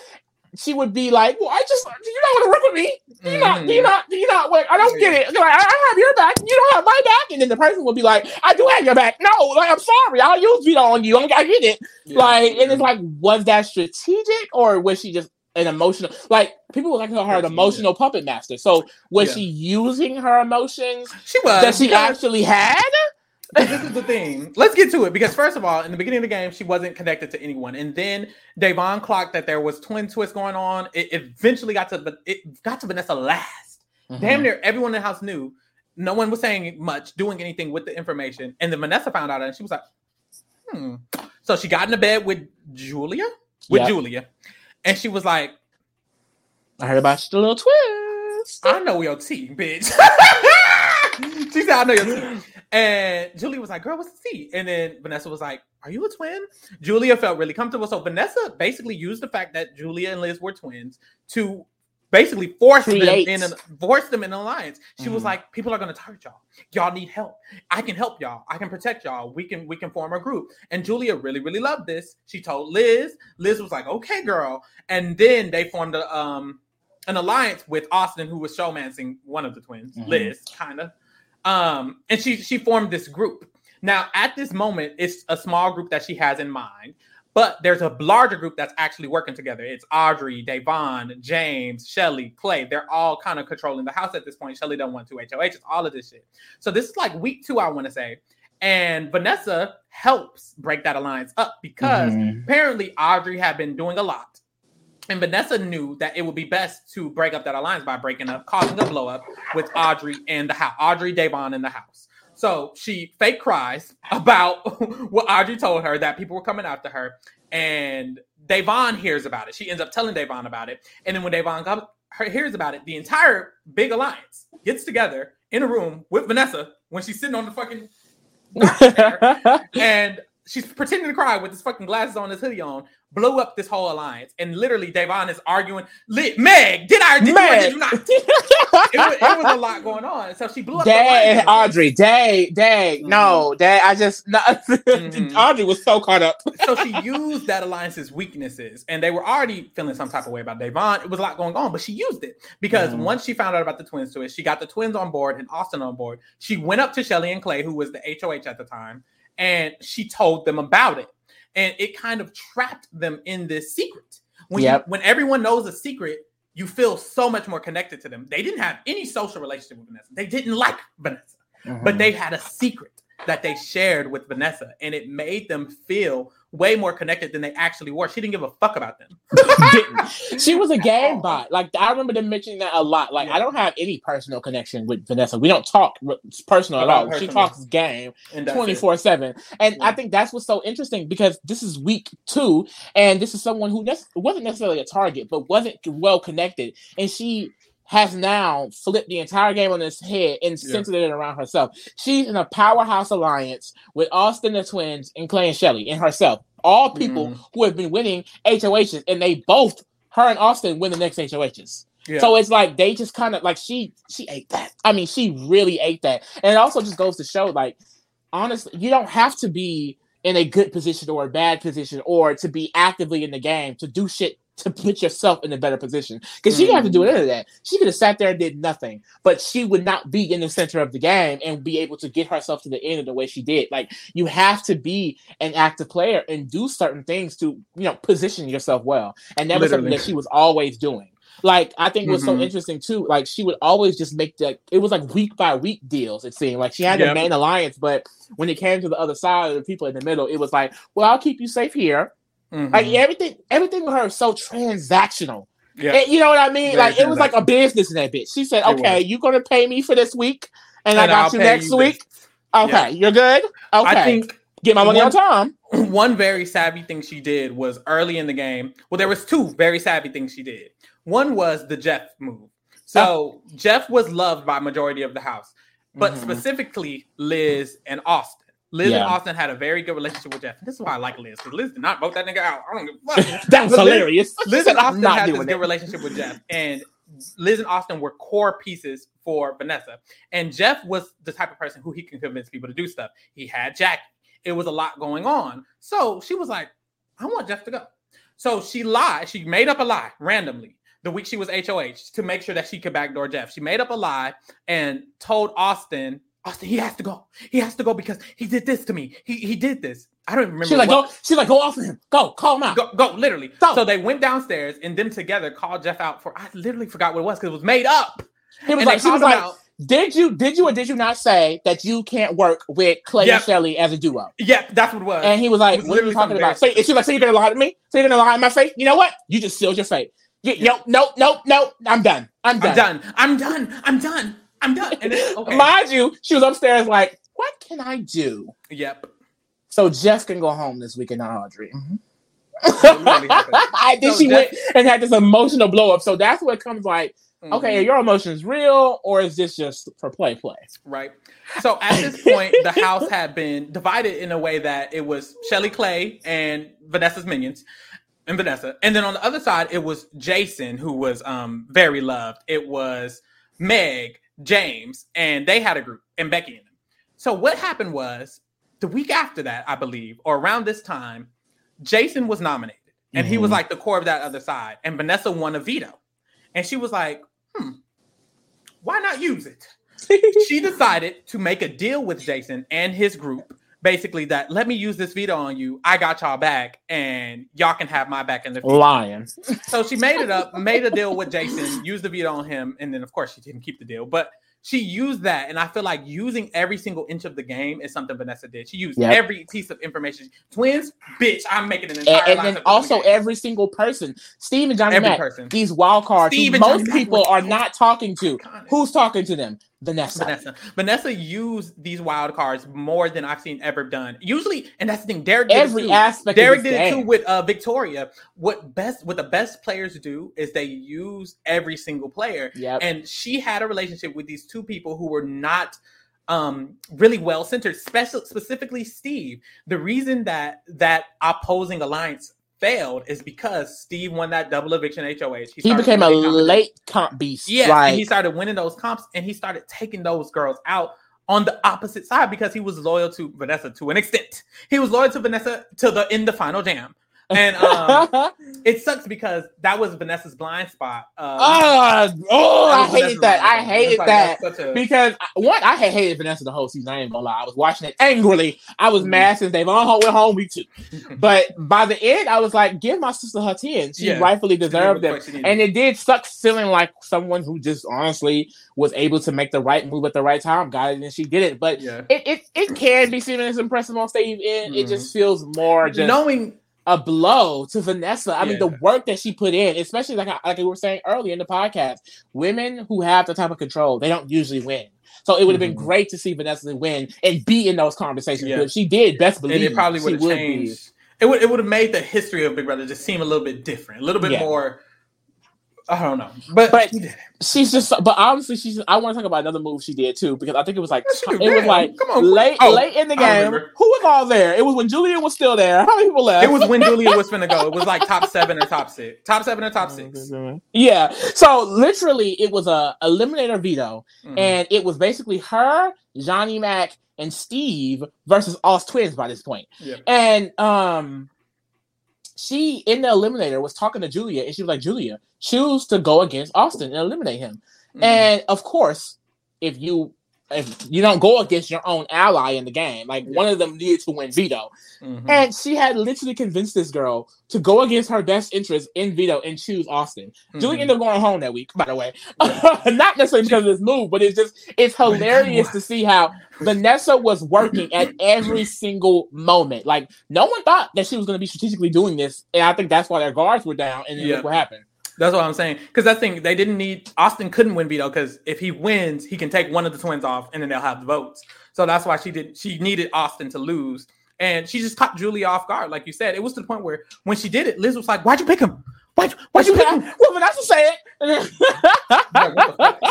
she would be like, "Well, I just do you not want to work with me? Do you mm-hmm. not? Do you not? Do you not? Like, I don't get it. Like, I have your back. You don't have my back." And then the person would be like, "I do have your back. No, like I'm sorry. I'll use veto on you. I get it. Yeah. Like, and it's like, was that strategic or was she just an emotional? Like people were like her an emotional puppet master. So was yeah. she using her emotions? She was. That she actually had this is the thing. Let's get to it because first of all, in the beginning of the game, she wasn't connected to anyone, and then Da'Vonne clocked that there was twin twists going on. It eventually got to it got to Vanessa last. Mm-hmm. Damn near everyone in the house knew. No one was saying much, doing anything with the information, and then Vanessa found out, and she was like, "Hmm." So she got into bed with Julia, with yep. Julia, and she was like, "I heard about the little twist. I know your team, bitch." she said, "I know your team." And Julia was like, "Girl, what's the C?" And then Vanessa was like, "Are you a twin?" Julia felt really comfortable. So Vanessa basically used the fact that Julia and Liz were twins to basically force Create. them in an, force them in an alliance. She mm. was like, "People are going to target y'all. Y'all need help. I can help y'all. I can protect y'all. We can we can form a group." And Julia really really loved this. She told Liz. Liz was like, "Okay, girl." And then they formed a um an alliance with Austin, who was showmancing one of the twins, mm-hmm. Liz, kind of. Um, and she she formed this group. Now, at this moment, it's a small group that she has in mind, but there's a larger group that's actually working together. It's Audrey, Da'Vonne, James, Shelli, Clay. They're all kind of controlling the house at this point. Shelly don't want to hoh. It's all of this shit. So this is like week two, I want to say. And Vanessa helps break that alliance up because mm-hmm. apparently Audrey had been doing a lot and Vanessa knew that it would be best to break up that alliance by breaking up, causing a blow up with Audrey and the house, Audrey Da'Vonne in the house. So she fake cries about what Audrey told her that people were coming after her, and Da'Vonne hears about it. She ends up telling Da'Vonne about it, and then when Da'Vonne comes, her, hears about it, the entire big alliance gets together in a room with Vanessa when she's sitting on the fucking and she's pretending to cry with this fucking glasses on, this hoodie on, blow up this whole alliance. And literally, Da'Vonne is arguing, Meg, did I did Meg. You, did you not? it, was, it, was, a lot going on. So she blew up. Dad and Audrey, Dad, Dad, mm-hmm. no, Dad, I just, no. mm-hmm. Audrey was so caught up. so she used that alliance's weaknesses, and they were already feeling some type of way about Da'Vonne. It was a lot going on, but she used it because mm-hmm. once she found out about the twins to it, she got the twins on board and Austin on board. She went up to Shelli and Clay, who was the HOH at the time and she told them about it. And it kind of trapped them in this secret. When yep. you, when everyone knows a secret, you feel so much more connected to them. They didn't have any social relationship with Vanessa. They didn't like Vanessa, mm-hmm. but they had a secret that they shared with Vanessa, and it made them feel way more connected than they actually were. She didn't give a fuck about them. she was a game bot. Like I remember them mentioning that a lot. Like yeah. I don't have any personal connection with Vanessa. We don't talk personal at all. Personal. She talks game twenty four seven, and yeah. I think that's what's so interesting because this is week two, and this is someone who ne- wasn't necessarily a target, but wasn't well connected, and she has now flipped the entire game on its head and yeah. centered it around herself. She's in a powerhouse alliance with Austin the twins and Clay and Shelly and herself. All people mm. who have been winning HOHs, and they both, her and Austin, win the next HOHs. Yeah. So it's like they just kind of like she she ate that. I mean, she really ate that. And it also just goes to show, like, honestly, you don't have to be in a good position or a bad position or to be actively in the game to do shit to put yourself in a better position. Because she didn't have to do mm. any of that. She could have sat there and did nothing, but she would not be in the center of the game and be able to get herself to the end of the way she did. Like you have to be an active player and do certain things to, you know, position yourself well. And that was something that she was always doing. Like I think it was mm-hmm. so interesting too. Like she would always just make the it was like week by week deals. It seemed like she had yep. the main alliance, but when it came to the other side, of the people in the middle, it was like, well, I'll keep you safe here. Mm-hmm. Like everything, everything with her is so transactional. Yeah, you know what I mean. Very like it was like a business in that bitch. She said, "Okay, you're gonna pay me for this week, and, and I got I'll you next you week. This. Okay, yeah. you're good. Okay, I think get my money one, on time." One very savvy thing she did was early in the game. Well, there was two very savvy things she did. One was the Jeff move. So oh. Jeff was loved by majority of the house, but mm-hmm. specifically Liz and Austin. Liz yeah. and Austin had a very good relationship with Jeff. This is why I like Liz because Liz did not vote that nigga out. I don't give a fuck. That's hilarious. Liz, Liz and Austin had this good relationship with Jeff, and Liz and Austin were core pieces for Vanessa. And Jeff was the type of person who he can convince people to do stuff. He had Jackie. It was a lot going on, so she was like, "I want Jeff to go." So she lied. She made up a lie randomly the week she was HOH to make sure that she could backdoor Jeff. She made up a lie and told Austin, Austin, he has to go. He has to go because he did this to me. He he did this. I don't remember. She's like, what. go. She's like, go off of him. Go, call him out. Go, go literally. Go. So they went downstairs and them together called Jeff out for. I literally forgot what it was because it was made up. He was and like, she was like, out. did you, did you, or did you not say that you can't work with Clay yep. and Shelli as a duo? Yeah, that's what it was. And he was like, was what are you talking about? So, and she like, so you're gonna lie to me? So you're gonna lie in my face? You know what? You just sealed your fate. You, yeah. Nope, nope, nope, nope. I'm done. I'm done. I'm done. I'm done. I'm done. I'm done. Then, okay. Mind you, she was upstairs like, what can I do? Yep. So Jeff can go home this weekend, not Audrey. Mm-hmm. I think so she went and had this emotional blow up. So that's what comes like, mm-hmm. okay, are your emotions real or is this just for play play? Right. So at this point, the house had been divided in a way that it was Shelli Clay and Vanessa's minions and Vanessa. And then on the other side, it was Jason, who was um very loved. It was Meg, James, and they had a group, and Becky in them. So what happened was the week after that, I believe, or around this time, Jason was nominated. And mm-hmm. he was mm-hmm. like the core of that other side. And Vanessa won a veto. And she was like, hmm, why not use it? she decided to make a deal with Jason and his group basically that let me use this veto on you. I got y'all back, and y'all can have my back in the future. Lion. So she made it up, made a deal with Jason, used the veto on him, and then of course she didn't keep the deal. But she used that, and I feel like using every single inch of the game is something Vanessa did. She used yep. every piece of information. Twins, bitch, I'm making an entire. And, and then also every single person, Steve and Johnny every person. these wild cards, most people are not talking to. Who's talking to them? Vanessa. Vanessa. Vanessa used these wild cards more than I've seen ever done. Usually, and that's the thing. Derrick did every it too. aspect. Derrick did game. it too with uh, Victoria. What best? What the best players do is they use every single player. Yeah. And she had a relationship with these two people who were not um, really well centered, special specifically Steve. The reason that that opposing alliance failed is because Steve won that double eviction HOH. He, he became a late comp beast. Yeah, like, he started winning those comps and he started taking those girls out on the opposite side because he was loyal to Vanessa to an extent. He was loyal to Vanessa to the in the final jam and um, it sucks because that was Vanessa's blind spot. Um, uh, oh, I hated that. I hated like, that a... because one, I had hated Vanessa the whole season. I ain't gonna lie. I was watching it angrily. I was mm-hmm. mad since they've all went home week two, but by the end, I was like, give my sister her ten. She yeah. rightfully deserved them, and it did suck feeling like someone who just honestly was able to make the right move at the right time, got it, and she did it. But yeah. it, it it can be seen as impressive on stage. In mm-hmm. it just feels more just knowing a blow to Vanessa. I yeah. mean, the work that she put in, especially like like we were saying earlier in the podcast, women who have the type of control, they don't usually win. So it would have been mm-hmm. great to see Vanessa win and be in those conversations. Yeah. She did, best believe. And it probably would have changed. It would it would have made the history of Big Brother just seem a little bit different, a little bit yeah. more I don't know, but, but she's just. But honestly, she's. I want to talk about another move she did too because I think it was like it was like Come on, late oh, late in the game. Who was all there? It was when Julia was still there. How many people left? It was when Julia was finna go. It was like top seven or top six, top seven or top six. Yeah. So literally, it was a eliminator veto, mm-hmm. and it was basically her, Johnny Mac, and Steve versus us twins by this point. Yeah. And um she in the eliminator was talking to Julia, and she was like, Julia, choose to go against Austin and eliminate him. Mm-hmm. And of course, if you if you don't go against your own ally in the game, like yeah. one of them needed to win veto. Mm-hmm. And she had literally convinced this girl to go against her best interest in veto and choose Austin. Mm-hmm. Julie ended up going home that week, by the way. Yeah. Not necessarily because of this move, but it's just it's hilarious to see how Vanessa was working at every single moment. Like no one thought that she was gonna be strategically doing this. And I think that's why their guards were down and then yeah. look what happened. That's what I'm saying. Because that thing, they didn't need Austin couldn't win veto because if he wins, he can take one of the twins off and then they'll have the votes. So that's why she did. She needed Austin to lose, and she just caught Julia off guard, like you said. It was to the point where when she did it, Liz was like, "Why'd you pick him? Why'd, why'd you pick him?" Well, Vanessa say it.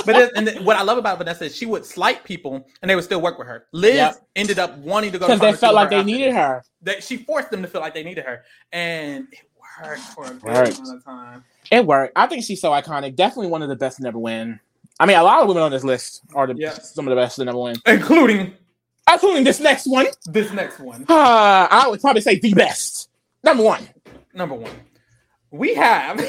but it, and what I love about Vanessa is she would slight people and they would still work with her. Liz yep. ended up wanting to go because they felt like they needed her. That she forced them to feel like they needed her, and it worked for a very long time. It worked. I think she's so iconic. Definitely one of the best to never win. I mean, a lot of women on this list are the, yeah. some of the best to never win, including including this next one. This next one, uh, I would probably say the best. Number one. Number one. we have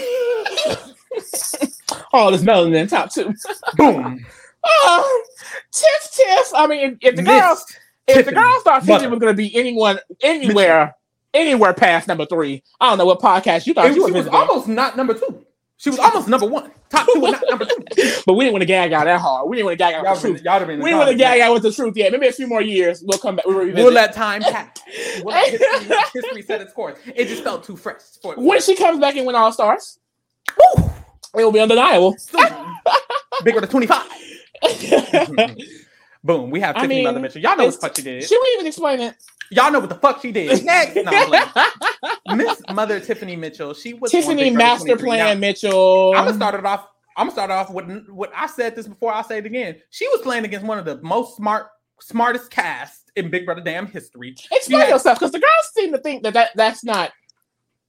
all this melanin top two. boom. Oh, tiff tiff. I mean, if, if the Miss girls, if the girls thought. Tiffany was going to be anyone, anywhere, anywhere past number three, I don't know what podcast you thought you she was visiting, almost not number two. She was almost number one. Top two, not number two. but we didn't want to gag out that hard. We didn't want to gag out Y'all the been, truth. y'all been We didn't want to gag out with the truth yet. Maybe a few more years, we'll come back. We'll revisit. We'll let time pass. We'll let history, history set its course. It just felt too fresh. For, when she comes back and win All Stars, it will be undeniable. Bigger than 25. Boom. We have I Tiffany mean, Mother Mitchell. Y'all know what the fuck she did. She wouldn't even explain it. Y'all know what the fuck she did. Next. No, Miss Mother Tiffany Mitchell. She was Tiffany Master Plan Mitchell. I'm gonna start it off. I'm gonna start off with what I said this before. I'll say it again. She was playing against one of the most smart, smartest casts in Big Brother damn history. Explain had- yourself, because the girls seem to think that, that that's not.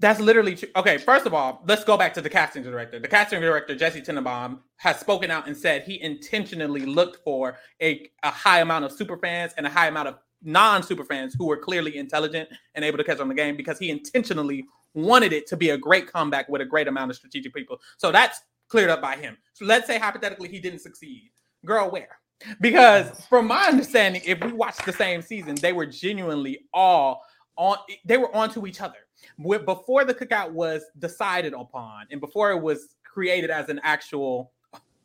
That's literally true. Okay, first of all, let's go back to the casting director. The casting director, Jesse Tenenbaum, has spoken out and said he intentionally looked for a, a high amount of super fans and a high amount of non-super fans who were clearly intelligent and able to catch on the game because he intentionally wanted it to be a great comeback with a great amount of strategic people. So that's cleared up by him. So let's say hypothetically he didn't succeed. Girl, where? Because from my understanding, if we watched the same season, they were genuinely all on they were onto each other. Before the cookout was decided upon and before it was created as an actual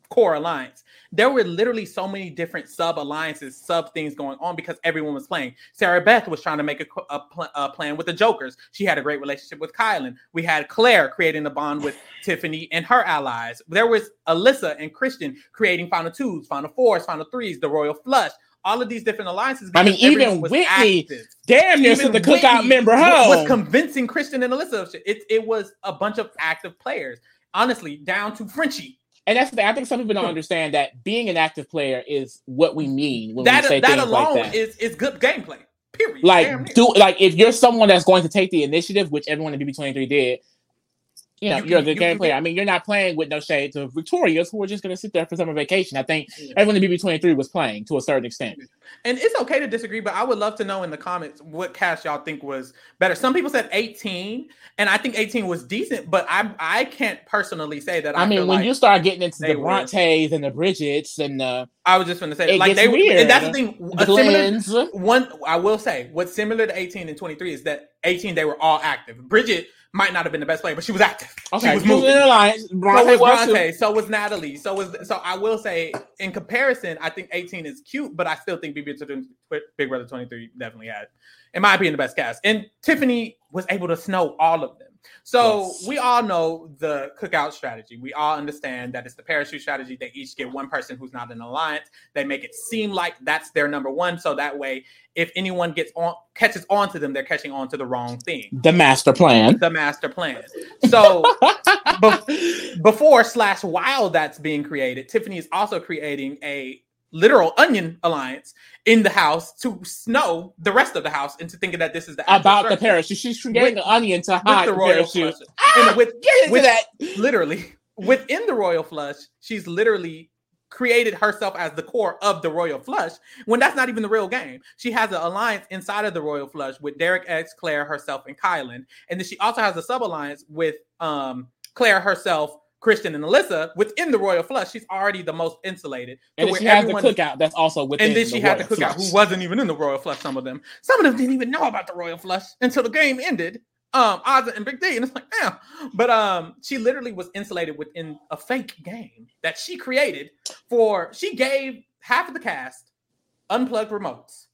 core alliance, there were literally so many different sub alliances, sub things going on because everyone was playing. Sarah Beth was trying to make a, a, pl- a plan with the Jokers. She had a great relationship with Kyland. We had Claire creating a bond with Tiffany and her allies. There was Alyssa and Christian creating Final Twos, Final Fours, Final Threes, the Royal Flush. All of these different alliances. I mean, even Whitney active Damn near sent the cookout Whitney member home. Was convincing Christian and Alyssa. of shit. It, it was a bunch of active players. Honestly, down to Frenchie. and that's the thing. I think some people don't hmm. understand that being an active player is what we mean when That we say that things alone like that. is is good gameplay. Period. Like do like if you're someone that's going to take the initiative, which everyone in BB23 did, you know, You you are can- the you game can- player. I mean, you're not playing with no shade to Victorious, who are just going to sit there for summer vacation. I think Yeah. everyone in BB23 was playing to a certain extent. And it's okay to disagree, but I would love to know in the comments what cast y'all think was better. Some people said 18, and I think 18 was decent, but I I can't personally say that. I, I, mean, feel when like you start getting into they the were- Brontes and the Bridgettes and the, I was just going to say it like gets they were, weird. and that's the thing. the a similar, one I will say what's similar to 18 and 23 is that 18 they were all active. Bridgette might not have been the best player, but she was active. okay, she was moving. in alliance. So Bronte was was. Bronte, so was Natalie, so was so I will say in comparison, I think 18 is cute, but I still think Brother, Big Brother 23 definitely had, in my opinion, the best cast. And Tiffany was able to snow all of them. So Yes. we all know the cookout strategy. We all understand that it's the parachute strategy. They each get one person who's not in alliance. They make it seem like that's their number one. So that way, if anyone gets on catches on to them, they're catching on to the wrong thing. The master plan. The master plan. So Be- before slash while that's being created, Tiffany is also creating a literal onion alliance in the house to snow the rest of the house into thinking that this is the actual about the structure parachute. She's creating With- an onion to hide the the, royal parachute. flush. Ah, And with get into with- that. literally within the royal flush, she's literally created herself as the core of the royal flush when that's not even the real game. She has an alliance inside of the royal flush with Derek X, Claire herself, and Kyland, and then she also has a sub alliance with um Claire herself. Christian and Alyssa within the royal flush, she's already the most insulated. to And she has the is- cookout that's also within and then she had the cookout flush. who wasn't even in the royal flush. Some of them, some of them didn't even know about the royal flush until the game ended. Um, Azah and Big D, and it's like, damn. But um, she literally was insulated within a fake game that she created for. She gave half of the cast unplugged remotes.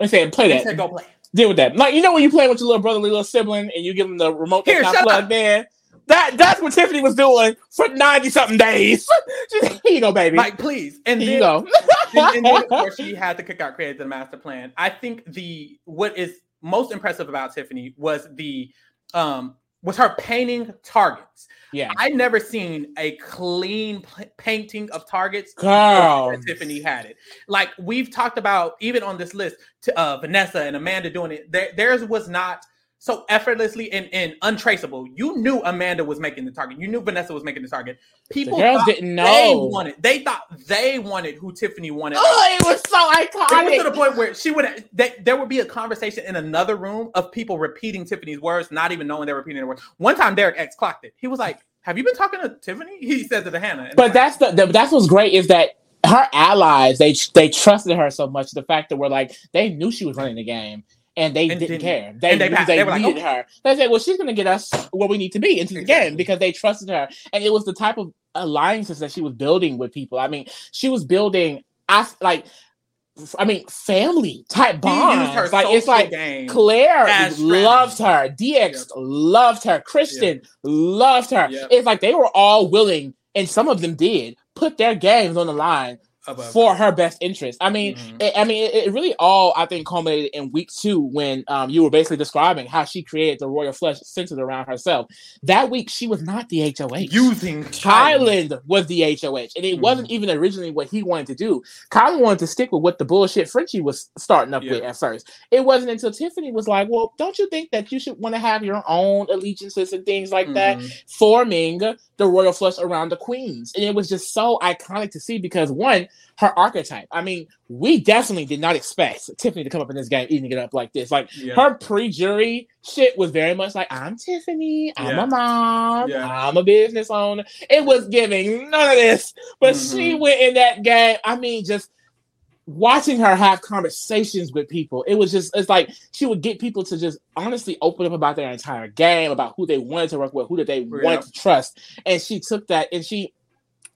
I said, play that. said, "Go play." Deal with that. Like you know when you play with your little brother, little sibling, and you give them the remote Here, that's shut not plugged in. That that's what Tiffany was doing for ninety something days. She's Here you go, baby. Like, please. And Here then, you go. and, and then of course she had the cookout created the master plan. I think the what is most impressive about Tiffany was the um was her painting targets. yeah, I never seen a clean p- painting of targets. girl. Tiffany had it. Like we've talked about, even on this list, to, uh, Vanessa and Amanda doing it. There, theirs was not so effortlessly and, and untraceable. You knew Amanda was making the target. You knew Vanessa was making the target. People The girls didn't know. they wanted. They thought they wanted who Tiffany wanted. Oh, it was so It was to the point where she would they, there would be a conversation in another room of people repeating Tiffany's words, not even knowing they're repeating their words. One time, Derek X clocked it. He was like, "Have you been talking to Tiffany?" He said to the Hannah. But that's the, the that's what's great is that her allies they they trusted her so much. The fact that we're like they knew she was running the game. And they And didn't didn't- care. They, and they passed- they, they were like, needed "Okay." her. They said, "Well, she's going to get us where we need to be into the Exactly. game because they trusted her." And it was the type of alliances that she was building with people. I mean, she was building, I like, I mean, family type bonds. Like it's like game. Claire as loved her. DX loved her. Kristen loved her. Yep. It's like they were all willing, and some of them did put their games on the line for her best interest. I mean, Mhm. it, I mean, it, it really all I think culminated in week two when um, you were basically describing how she created the royal flush centered around herself. That week, she was not the HOH. using Kyland was the HOH, and it Mhm. wasn't even originally what he wanted to do. Kyland wanted to stick with what the bullshit Frenchie was starting up with at first. It wasn't until Tiffany was like, "Well, don't you think that you should want to have your own allegiances and things like that?" Mhm. forming the royal flush around the queens. And it was just so iconic to see because one, her archetype. I mean, we definitely did not expect Tiffany to come up in this game eating it up like this. Like Yeah. her pre-jury shit was very much like, I'm Tiffany, I'm Yeah. a mom, Yeah. I'm a business owner. It was giving none of this. But she Mhm. went in that game. I mean, just watching her have conversations with people, it was just it's like she would get people to just honestly open up about their entire game, about who they wanted to work with, who that they Yeah. wanted to trust. And she took that and she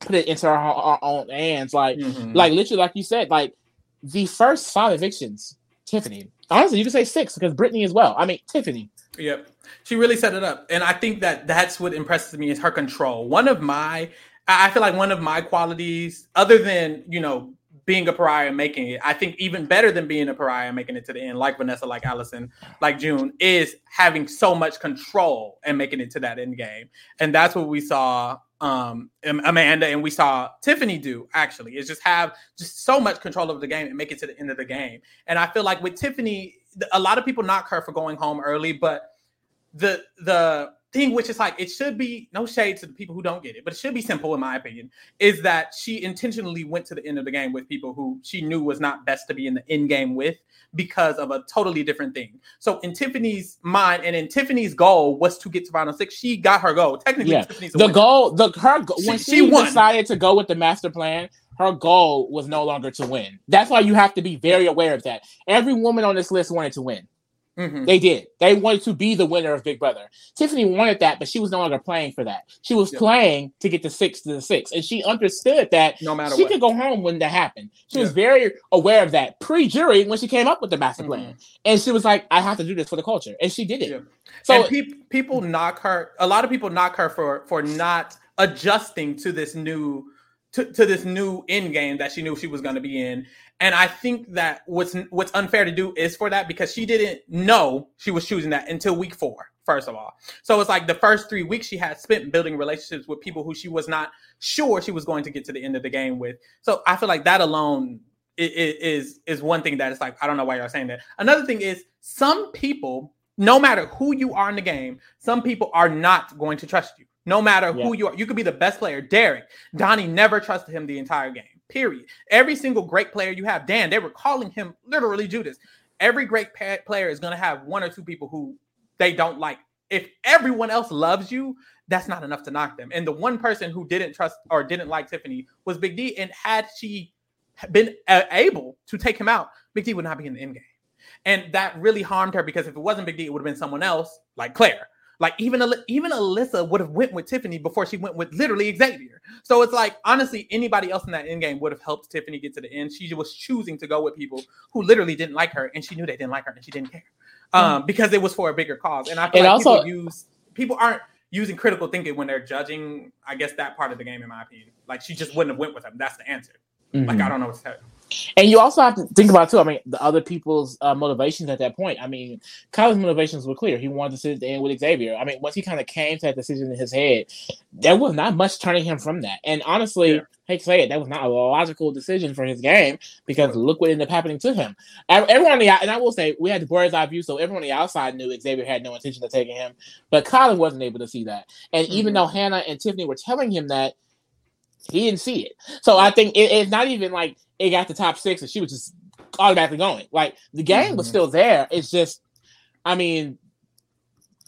put it into her, her own hands. Like, Mhm. like literally, like you said, like the first five evictions, Tiffany. Honestly, you could say six because Britini as well. I mean, Tiffany. Yep. She really set it up. And I think that that's what impresses me is her control. One of my, I feel like one of my qualities, other than, you know, being a pariah and making it, I think even better than being a pariah and making it to the end, like Vanessa, like Alison, like Jun, is having so much control and making it to that end game. And that's what we saw um Amanda and we saw Tiffany do actually is just have just so much control over the game and make it to the end of the game. And I feel like with Tiffany, a lot of people knock her for going home early, but the the thing which is like it should be no shade to the people who don't get it, but it should be simple in my opinion, is that she intentionally went to the end of the game with people who she knew was not best to be in the end game with because of a totally different thing. So in Tiffany's mind and in Tiffany's goal was to get to final six. She got her goal. Technically, Yeah. Tiffany's The winner. goal, the her go- when She- she, she decided to go with the master plan, her goal was no longer to win. That's why you have to be very aware of that. Every woman on this list wanted to win. Mhm. They did. They wanted to be the winner of Big Brother. Tiffany wanted that, but she was no longer playing for that. She was Yeah. playing to get the six to the six, and she understood that No matter she what. could go home when that happened. She was very aware of that pre-jury when she came up with the master plan, Mhm. and she was like, "I have to do this for the culture," and she did it. Yeah. So peop people knock her. A lot of people knock her for for not adjusting to this new to, to this new end game that she knew she was going to be in. And I think that what's what's unfair to do is for that because she didn't know she was choosing that until week four. First of all, so it's like the first three weeks she had spent building relationships with people who she was not sure she was going to get to the end of the game with. So I feel like that alone is is one thing that is like I don't know why you're saying that. Another thing is some people, no matter who you are in the game, some people are not going to trust you. No matter who you are, you could be the best player. Derrick, Donny never trusted him the entire game. Period. Every single great player you have, Dan, they were calling him literally Judas. Every great pa- player is going to have one or two people who they don't like. If everyone else loves you, that's not enough to knock them. And the one person who didn't trust or didn't like Tiffany was Big D. And had she been able to take him out, Big D would not be in the end game. And that really harmed her because if it wasn't Big D, it would have been someone else like Claire. Like even even Alyssa would have went with Tiffany before she went with literally Xavier. So it's like honestly, anybody else in that end game would have helped Tiffany get to the end. She was choosing to go with people who literally didn't like her, and she knew they didn't like her, and she didn't care um, because it was for a bigger cause. And I feel And like also- people use people aren't using critical thinking when they're judging. I guess that part of the game, in my opinion, like she just wouldn't have went with him. That's the answer. Like Mhm. I don't know what to tell you. And you also have to think about too. I mean, the other people's uh, motivations at that point. I mean, Kyle's motivations were clear. He wanted to sit end with Xavier. I mean, once he kind of came to that decision in his head, there was not much turning him from that. And honestly, Yeah. hate to say it, that was not a logical decision for his game because look what ended up happening to him. Everyone on the and I will say we had the bird's eye view, so everyone on the outside knew Xavier had no intention of taking him, but Colin wasn't able to see that. And mm-hmm. even though Hannah and Tiffany were telling him that, he didn't see it. So I think it, it's not even like it got the top six and she was just automatically going. Like the game mm-hmm. was still there. It's just, I mean,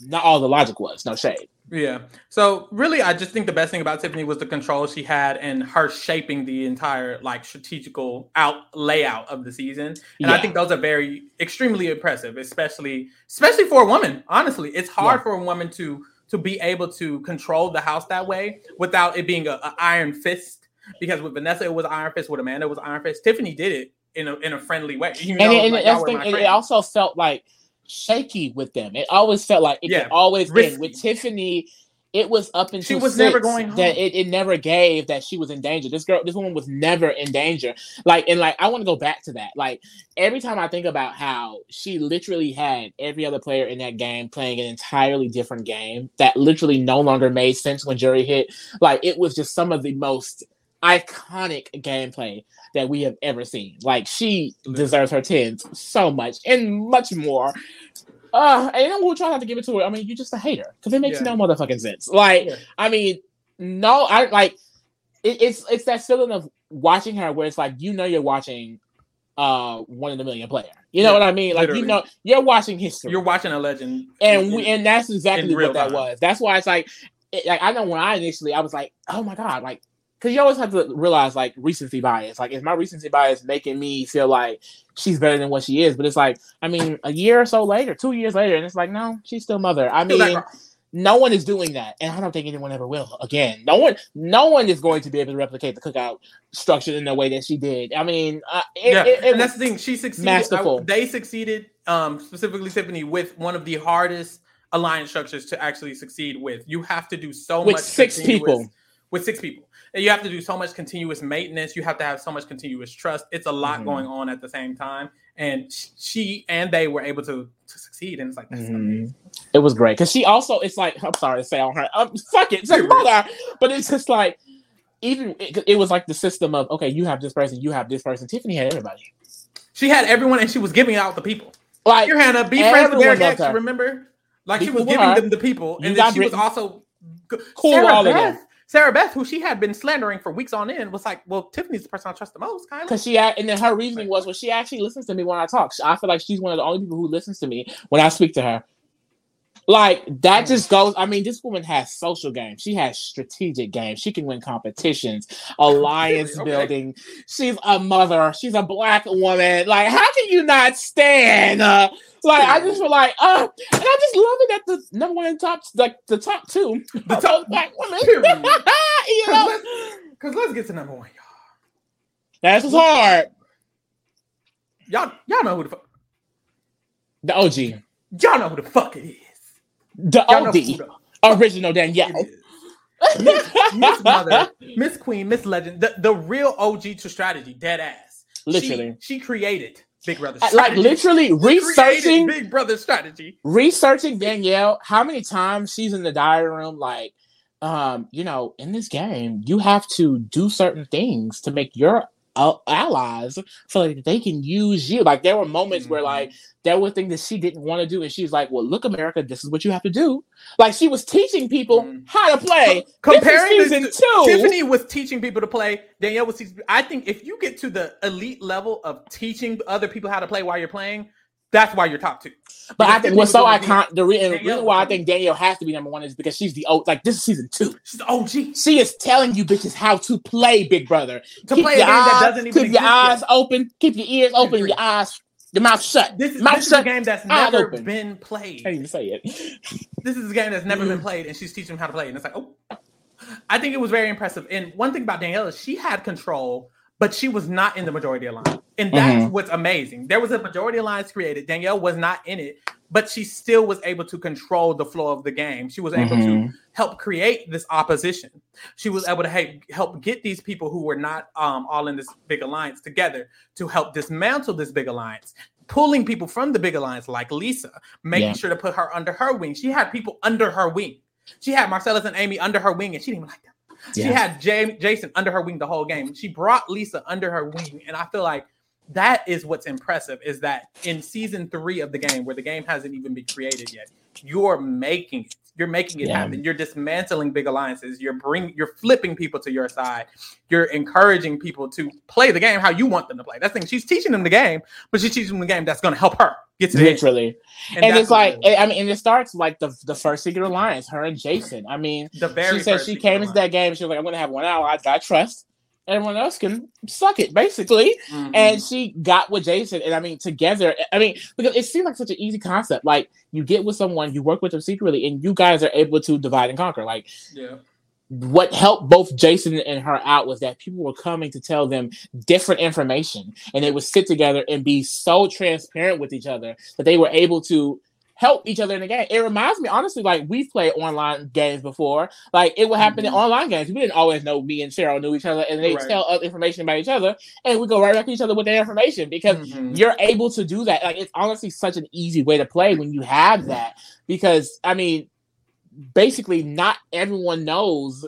not all the logic was. No shade. Yeah. So really, I just think the best thing about Tiffany was the control she had and her shaping the entire like strategical out layout of the season. And yeah. I think those are very extremely impressive, especially especially for a woman. Honestly, it's hard yeah. for a woman to to be able to control the house that way without it being a, a iron fist. Because with Vanessa, it was iron fist. With Amanda, it was iron fist. Tiffany did it in a in a friendly way. You know, and, and, like, and, thing, it also felt like shaky with them. It always felt like it yeah, could always end. With Tiffany, it was up until she was never going home. that it, it never gave that she was in danger. This girl, this woman was never in danger. Like, and like I want to go back to that. Like every time I think about how she literally had every other player in that game playing an entirely different game that literally no longer made sense when jury hit. Like it was just some of the most iconic gameplay that we have ever seen. Like she deserves her tens so much and much more. Uh, and we'll try not to give it to her. I mean, you're just a hater because it makes yeah. no motherfucking sense. Like, yeah. I mean, no, I like it, it's it's that feeling of watching her where it's like you know you're watching uh one in a million player. You know yeah, what I mean? Like literally. you know you're watching history. You're watching a legend, and we, and that's exactly what that time. was. That's why it's like, it, like I know when I initially I was like, oh my god, like because you always have to realize like recency bias. Like, is my recency bias making me feel like she's better than what she is? But it's like, I mean, a year or so later, two years later, and it's like, no, she's still mother. I mean, no one is doing that, and I don't think anyone ever will. Again, no one, no one is going to be able to replicate the cookout structure in the way that she did. I mean, uh, it, yeah, it, it and that's the thing. She succeeded. Masterful. I, they succeeded, um, specifically Tiffany, with one of the hardest alliance structures to actually succeed with. You have to do so with much six people. With six people you have to do so much continuous maintenance. You have to have so much continuous trust. It's a lot mm-hmm. going on at the same time. And she and they were able to to succeed. And it's like that's mm-hmm. amazing. It was great because she also. It's like I'm sorry to say on her. Um, fuck it, it's like mother. But it's just like even it, it was like the system of okay, you have this person, you have this person. Tiffany had everybody. She had everyone, and she was giving out the people. Like your Hannah, be friends with Derek X. Remember, like people she was giving her. them the people, and then she was also cool Sarah all Beth, of them. Sarah Beth, who she had been slandering for weeks on end, was like, "Well, Tiffany's the person I trust the most." Kind of because she and then her reasoning was, "Well, she actually listens to me when I talk. I feel like she's one of the only people who listens to me when I speak to her." Like that just goes. I mean, this woman has social game. She has strategic game. She can win competitions, alliance okay. building. She's a mother. She's a black woman. Like, how can you not stand? Uh, like I just feel like, uh, and I just love it that the number one in top, like the top two, the top black women. you know, because let's, let's, get to number one, y'all. That's what's hard. Y'all, y'all know who the fuck. The OG. Y'all know who the fuck it is. The OG. The original Danielle. Miss, Miss Mother, Miss Queen, Miss Legend, the, the real OG to strategy, dead ass. Literally. She, she created Big Brother strategy. Like literally researching Big Brother strategy. Researching Danielle, how many times she's in the diary room, like, um, you know, in this game, you have to do certain things to make your uh, allies so that they can use you. Like there were moments mm-hmm. where like there were things that she didn't want to do, and she's like, "Well, look, America, this is what you have to do." Like she was teaching people mm-hmm. how to play. Comparing season to, two, Tiffany was teaching people to play. Danielle was teaching. I think if you get to the elite level of teaching other people how to play while you're playing, that's why you're top two. But I think what's so iconic, the re- reason why I think Danielle has to be number one is because she's the old, like this is season two. She's the OG. She is telling you bitches how to play Big Brother. To keep play your eyes, that doesn't even keep your eyes yet. open, keep your ears open, your eyes, your mouth shut. This is, mouth this shut, is a game that's never open. been played. I didn't even say it. this is a game that's never been mm. played, and she's teaching them how to play. And it's like, oh, I think it was very impressive. And one thing about Danielle is she had control but she was not in the majority alliance. And that's mm-hmm. what's amazing. There was a majority alliance created. Danielle was not in it, but she still was able to control the flow of the game. She was able mm-hmm. to help create this opposition. She was able to help get these people who were not um, all in this big alliance together to help dismantle this big alliance. Pulling people from the big alliance, like Lisa, making yeah. sure to put her under her wing. She had people under her wing. She had Marcellus and Amy under her wing, and she didn't even like them. Yeah. She had Jay, Jason under her wing the whole game. She brought Lisa under her wing, and I feel like that is what's impressive is that in season three of the game, where the game hasn't even been created yet, you're making it. You're making it yeah. happen. You're dismantling big alliances. You're bring. You're flipping people to your side. You're encouraging people to play the game how you want them to play. That's the thing. She's teaching them the game, but she's teaching them the game that's going to help her get to the game. literally. And, and it's like I mean, and it starts like the the first secret alliance, her and Jason. I mean, the very she said she came into that game. She was like, "I'm going to have one hour. I, I trust." Everyone else can suck it basically. Mm-hmm. and she got with jason and i mean together i mean because it seemed like such an easy concept. Like you get with someone you work with them secretly and you guys are able to divide and conquer. Like yeah. what helped both Jason and her out was that people were coming to tell them different information and they would sit together and be so transparent with each other that they were able to help each other in the game. It reminds me, honestly, like we've played online games before. Like it would happen mm-hmm. in online games. We didn't always know me and Cheryl knew each other, and they right. tell us information about each other, and we go right back to each other with their information because mm-hmm. you're able to do that. Like it's honestly such an easy way to play when you have that. Because I mean, basically, not everyone knows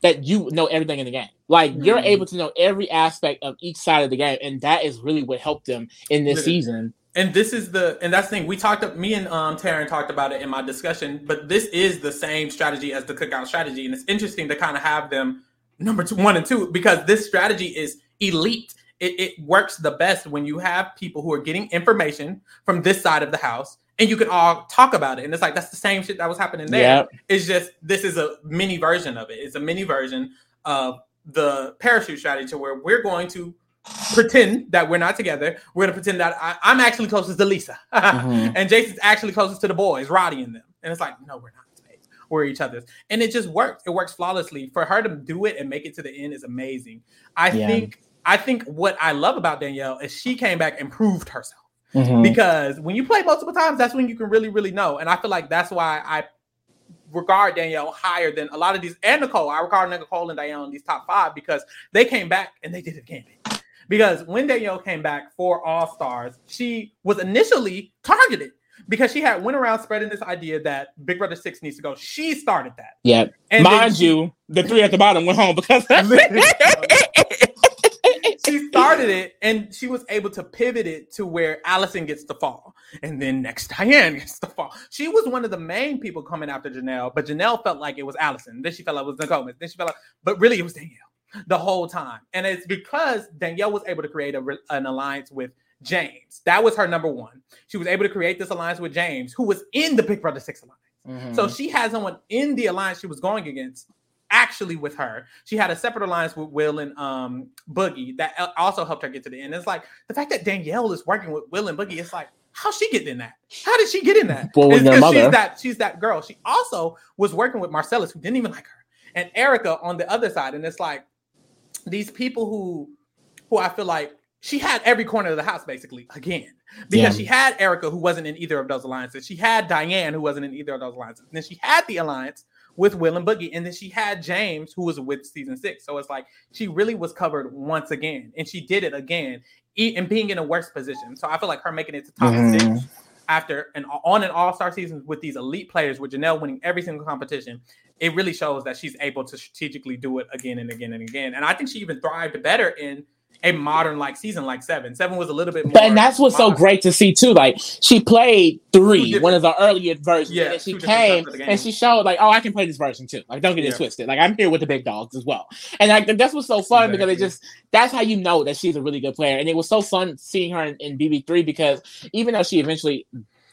that you know everything in the game. Like mm-hmm. you're able to know every aspect of each side of the game, and that is really what helped them in this season and this is the and that's the thing we talked up me and um Taryn talked about it in my discussion but this is the same strategy as the cookout strategy and it's interesting to kind of have them number two one and two because this strategy is elite. It, it works the best when you have people who are getting information from this side of the house and you can all talk about it and it's like that's the same shit that was happening there. Yep. it's just this is a mini version of it. It's a mini version of the parachute strategy where we're going to pretend that we're not together. We're gonna pretend that I, am actually closest to Lisa, mm-hmm. and Jason's actually closest to the boys, Roddy and them. And it's like, no, we're not. We're each other's, and it just works. It works flawlessly. For her to do it and make it to the end is amazing. I yeah. think. I think what I love about Danielle is she came back and proved herself. Mm-hmm. Because when you play multiple times, that's when you can really, really know. And I feel like that's why I regard Danielle higher than a lot of these and Nicole. I regard Nicole and Danielle in these top five because they came back and they did it again because when Danielle came back for All Stars, she was initially targeted because she had went around spreading this idea that Big Brother Six needs to go. She started that. Yeah, and mind she, you, the three at the bottom went home because she started it, and she was able to pivot it to where Alison gets the fall, and then next Diane gets the fall. She was one of the main people coming after Janelle, but Janelle felt like it was Alison. Then she felt like it was Nicole. Then she felt like, but really it was Danielle the whole time. And it's because Danielle was able to create a, an alliance with James. That was her number one. She was able to create this alliance with James, who was in the Big Brother Six alliance. Mm-hmm. So she had someone in the alliance she was going against actually with her. She had a separate alliance with Will and um, Boogie that also helped her get to the end. It's like the fact that Danielle is working with Will and Boogie. It's like how she get in that? How did she get in that? Well, with their. She's that she's that girl. She also was working with Marcellus, who didn't even like her, and Erika on the other side. And it's like these people who who I feel like she had every corner of the house basically again because she had Erika who wasn't in either of those alliances. She had Diane who wasn't in either of those alliances. And then she had the alliance with Will and Boogie, and then she had James who was with season six. So it's like she really was covered once again, and she did it again, and being in a worse position. So I feel like her making it to top mm-hmm. six after an on an all star season with these elite players, with Janelle winning every single competition, it really shows that she's able to strategically do it again and again and again. And I think she even thrived better in a modern like season like seven. Seven was a little bit more. And that's what's modern. so great to see too. Like she played three, one of the earlier versions, yeah, and she came and she showed like, oh, I can play this version too. Like, don't get yeah. it twisted. Like, I'm here with the big dogs as well. And like that's what's so fun exactly. because it just that's how you know that she's a really good player. And it was so fun seeing her in, in BB3 because even though she eventually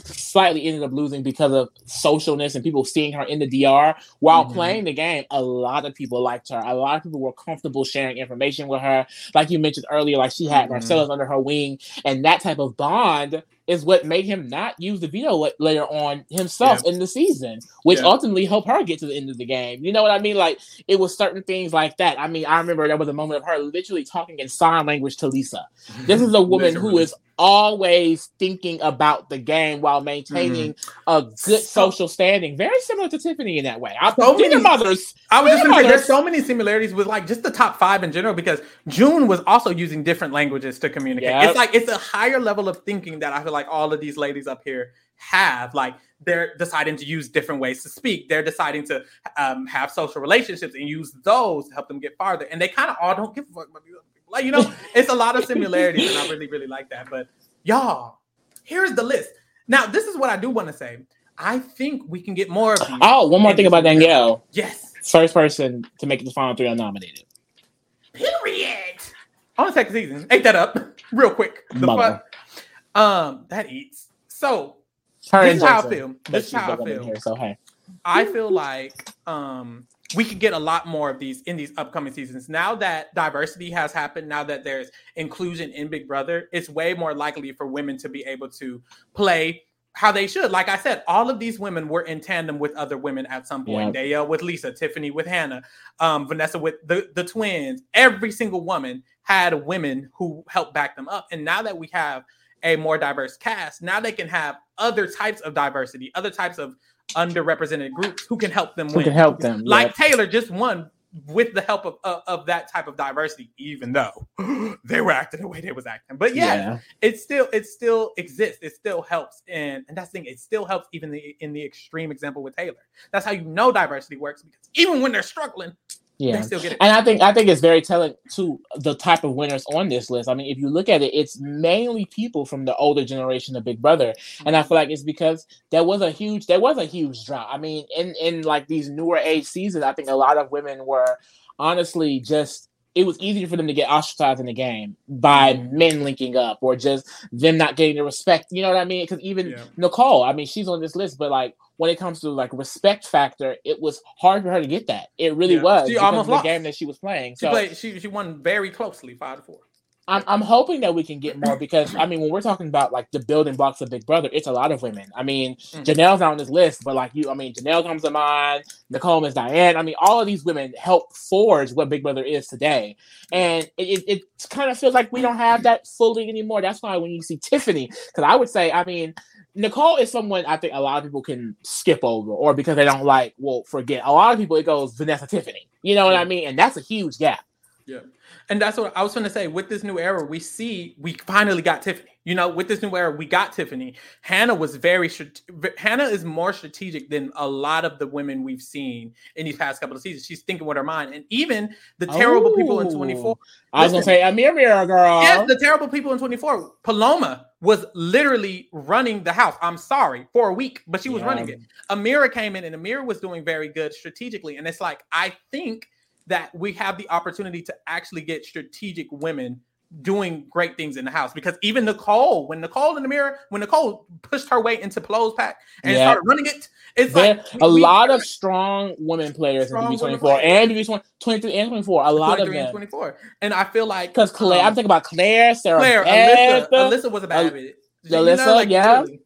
slightly ended up losing because of socialness and people seeing her in the DR while mm-hmm. playing the game. A lot of people liked her. A lot of people were comfortable sharing information with her. Like you mentioned earlier, like she had mm-hmm. Marcellus under her wing, and that type of bond is what made him not use the veto later on himself yeah. in the season, which yeah. ultimately helped her get to the end of the game. You know what I mean? Like it was certain things like that. I mean, I remember there was a moment of her literally talking in sign language to Lisa. This is a woman who is always thinking about the game while maintaining mm-hmm. a good so, social standing. Very similar to Tiffany in that way. I, so many mothers. I was just to say there's so many similarities with like just the top five in general because Jun was also using different languages to communicate. Yep. It's like it's a higher level of thinking that I feel like all of these ladies up here have. Like they're deciding to use different ways to speak. They're deciding to um, have social relationships and use those to help them get farther. And they kind of all don't give a fuck about these. Like you know, it's a lot of similarities, and I really really like that. But y'all, here's the list. Now, this is what I do want to say. I think we can get more of these. Oh, one more thing about Danielle. Yes. First person to make the final three unnominated. Period. On the second season. Ate that up real quick. The Mother. fuck? Um, that eats. So Her this is how I feel. This is how I feel. Here, so hey, I feel like um we could get a lot more of these in these upcoming seasons. Now that diversity has happened, now that there's inclusion in Big Brother, it's way more likely for women to be able to play how they should. Like I said, all of these women were in tandem with other women at some point. Dale with Lisa, Tiffany with Hannah, um, Vanessa with the, the twins. Every single woman had women who helped back them up. And now that we have a more diverse cast, now they can have other types of diversity, other types of underrepresented groups who can help them who win. can help them? Like. Taylor just won with the help of, of of that type of diversity, even though they were acting the way they was acting. But yeah, it still it still exists. It still helps, and and that's the thing. It still helps even the, in the extreme example with Taylor. That's how you know diversity works because even when they're struggling, yeah. they still get it. And I think I think it's very telling to the type of winners on this list. I mean, if you look at it, it's mainly people from the older generation of Big Brother, and I mm-hmm. feel like it's because there was a huge there was a huge drop. I mean, in in like these newer age seasons, I think a lot of women were honestly just it was easier for them to get ostracized in the game by mm-hmm. men linking up or just them not getting the respect. You know what I mean? Because even Yeah. Nicole, I mean, she's on this list, but like when it comes to like respect factor, it was hard for her to get that. It really Yeah. was She almost the lost. game that she was playing. She So played. She she won very closely, five to four. I'm I'm hoping that we can get more because I mean when we're talking about like the building blocks of Big Brother, it's a lot of women. I mean Mhm. Janelle's not on this list, but like you, I mean Janelle comes to mind, Nicole Miss Diane. I mean all of these women help forge what Big Brother is today, and it, it, it kind of feels like we don't have that fully anymore. That's why when you see Tiffany, because I would say I mean. Nicole is someone I think a lot of people can skip over, or because they don't like, well, forget. A lot of people it goes Vanessa Tiffany, you know what I mean, and that's a huge gap. Yeah. And that's what I was going to say. With this new era, we see we finally got Tiffany. You know, with this new era, we got Tiffany. Hannah was very Hannah is more strategic than a lot of the women we've seen in these past couple of seasons. She's thinking with her mind, and even the terrible people in 24. I was gonna say Amir Mirror girl. Yes, the terrible people in 24. Paloma was literally running the house. I'm sorry for a week, but she was Yeah. running it. Ameerah came in and Ameerah was doing very good strategically. And it's like, I think that we have the opportunity to actually get strategic women doing great things in the house because even Nicole, when Nicole in the mirror, when Nicole pushed her way into Plow's pack and Yeah. started running it, it's There like a we- lot of strong women players Strong in women BB24 players. and BB 23 and 24. A lot of 23 and them. 24. And I feel like Because Claire, um, I'm thinking about Claire, Sarah, Claire, Alyssa, Alyssa was a bad bitch. Alyssa, yeah. literally,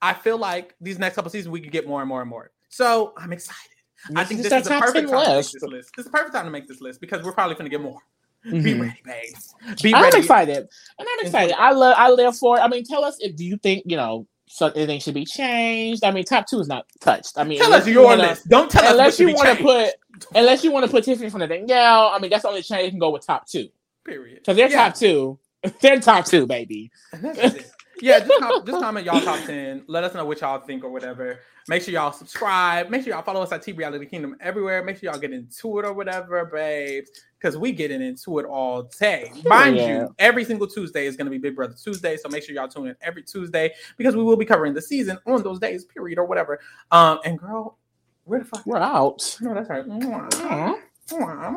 I feel like these next couple seasons we can get more and more and more. So I'm excited. I think this is the perfect 10 time to make this list. This is the perfect time to make this list because we're probably going to get more. Be Mhm. ready, babes. Be I'm ready. excited, and I'm excited. I love, I live for it. I mean, tell us if do you think you know so anything should be changed. I mean, top two is not touched. I mean, Tell us your wanna- list. Don't tell Unless us you want to put, unless you want to put Tiffany from the Danielle. I mean, that's the only change you can go with top two Period. because they're Yeah. top two. They're top two, baby. And that's it. Yeah, just, com- just comment y'all top 10. Let us know what y'all think or whatever. Make sure y'all subscribe. Make sure y'all follow us at T Reality Kingdom everywhere. Make sure y'all get into it or whatever, babes. Because we getting into it all day. Mind Yeah. you, every single Tuesday is going to be Big Brother Tuesday. So make sure y'all tune in every Tuesday because we will be covering the season on those days, period, or whatever. Um, and girl, where the fuck? We're out. No, that's right. Aw. Mwah.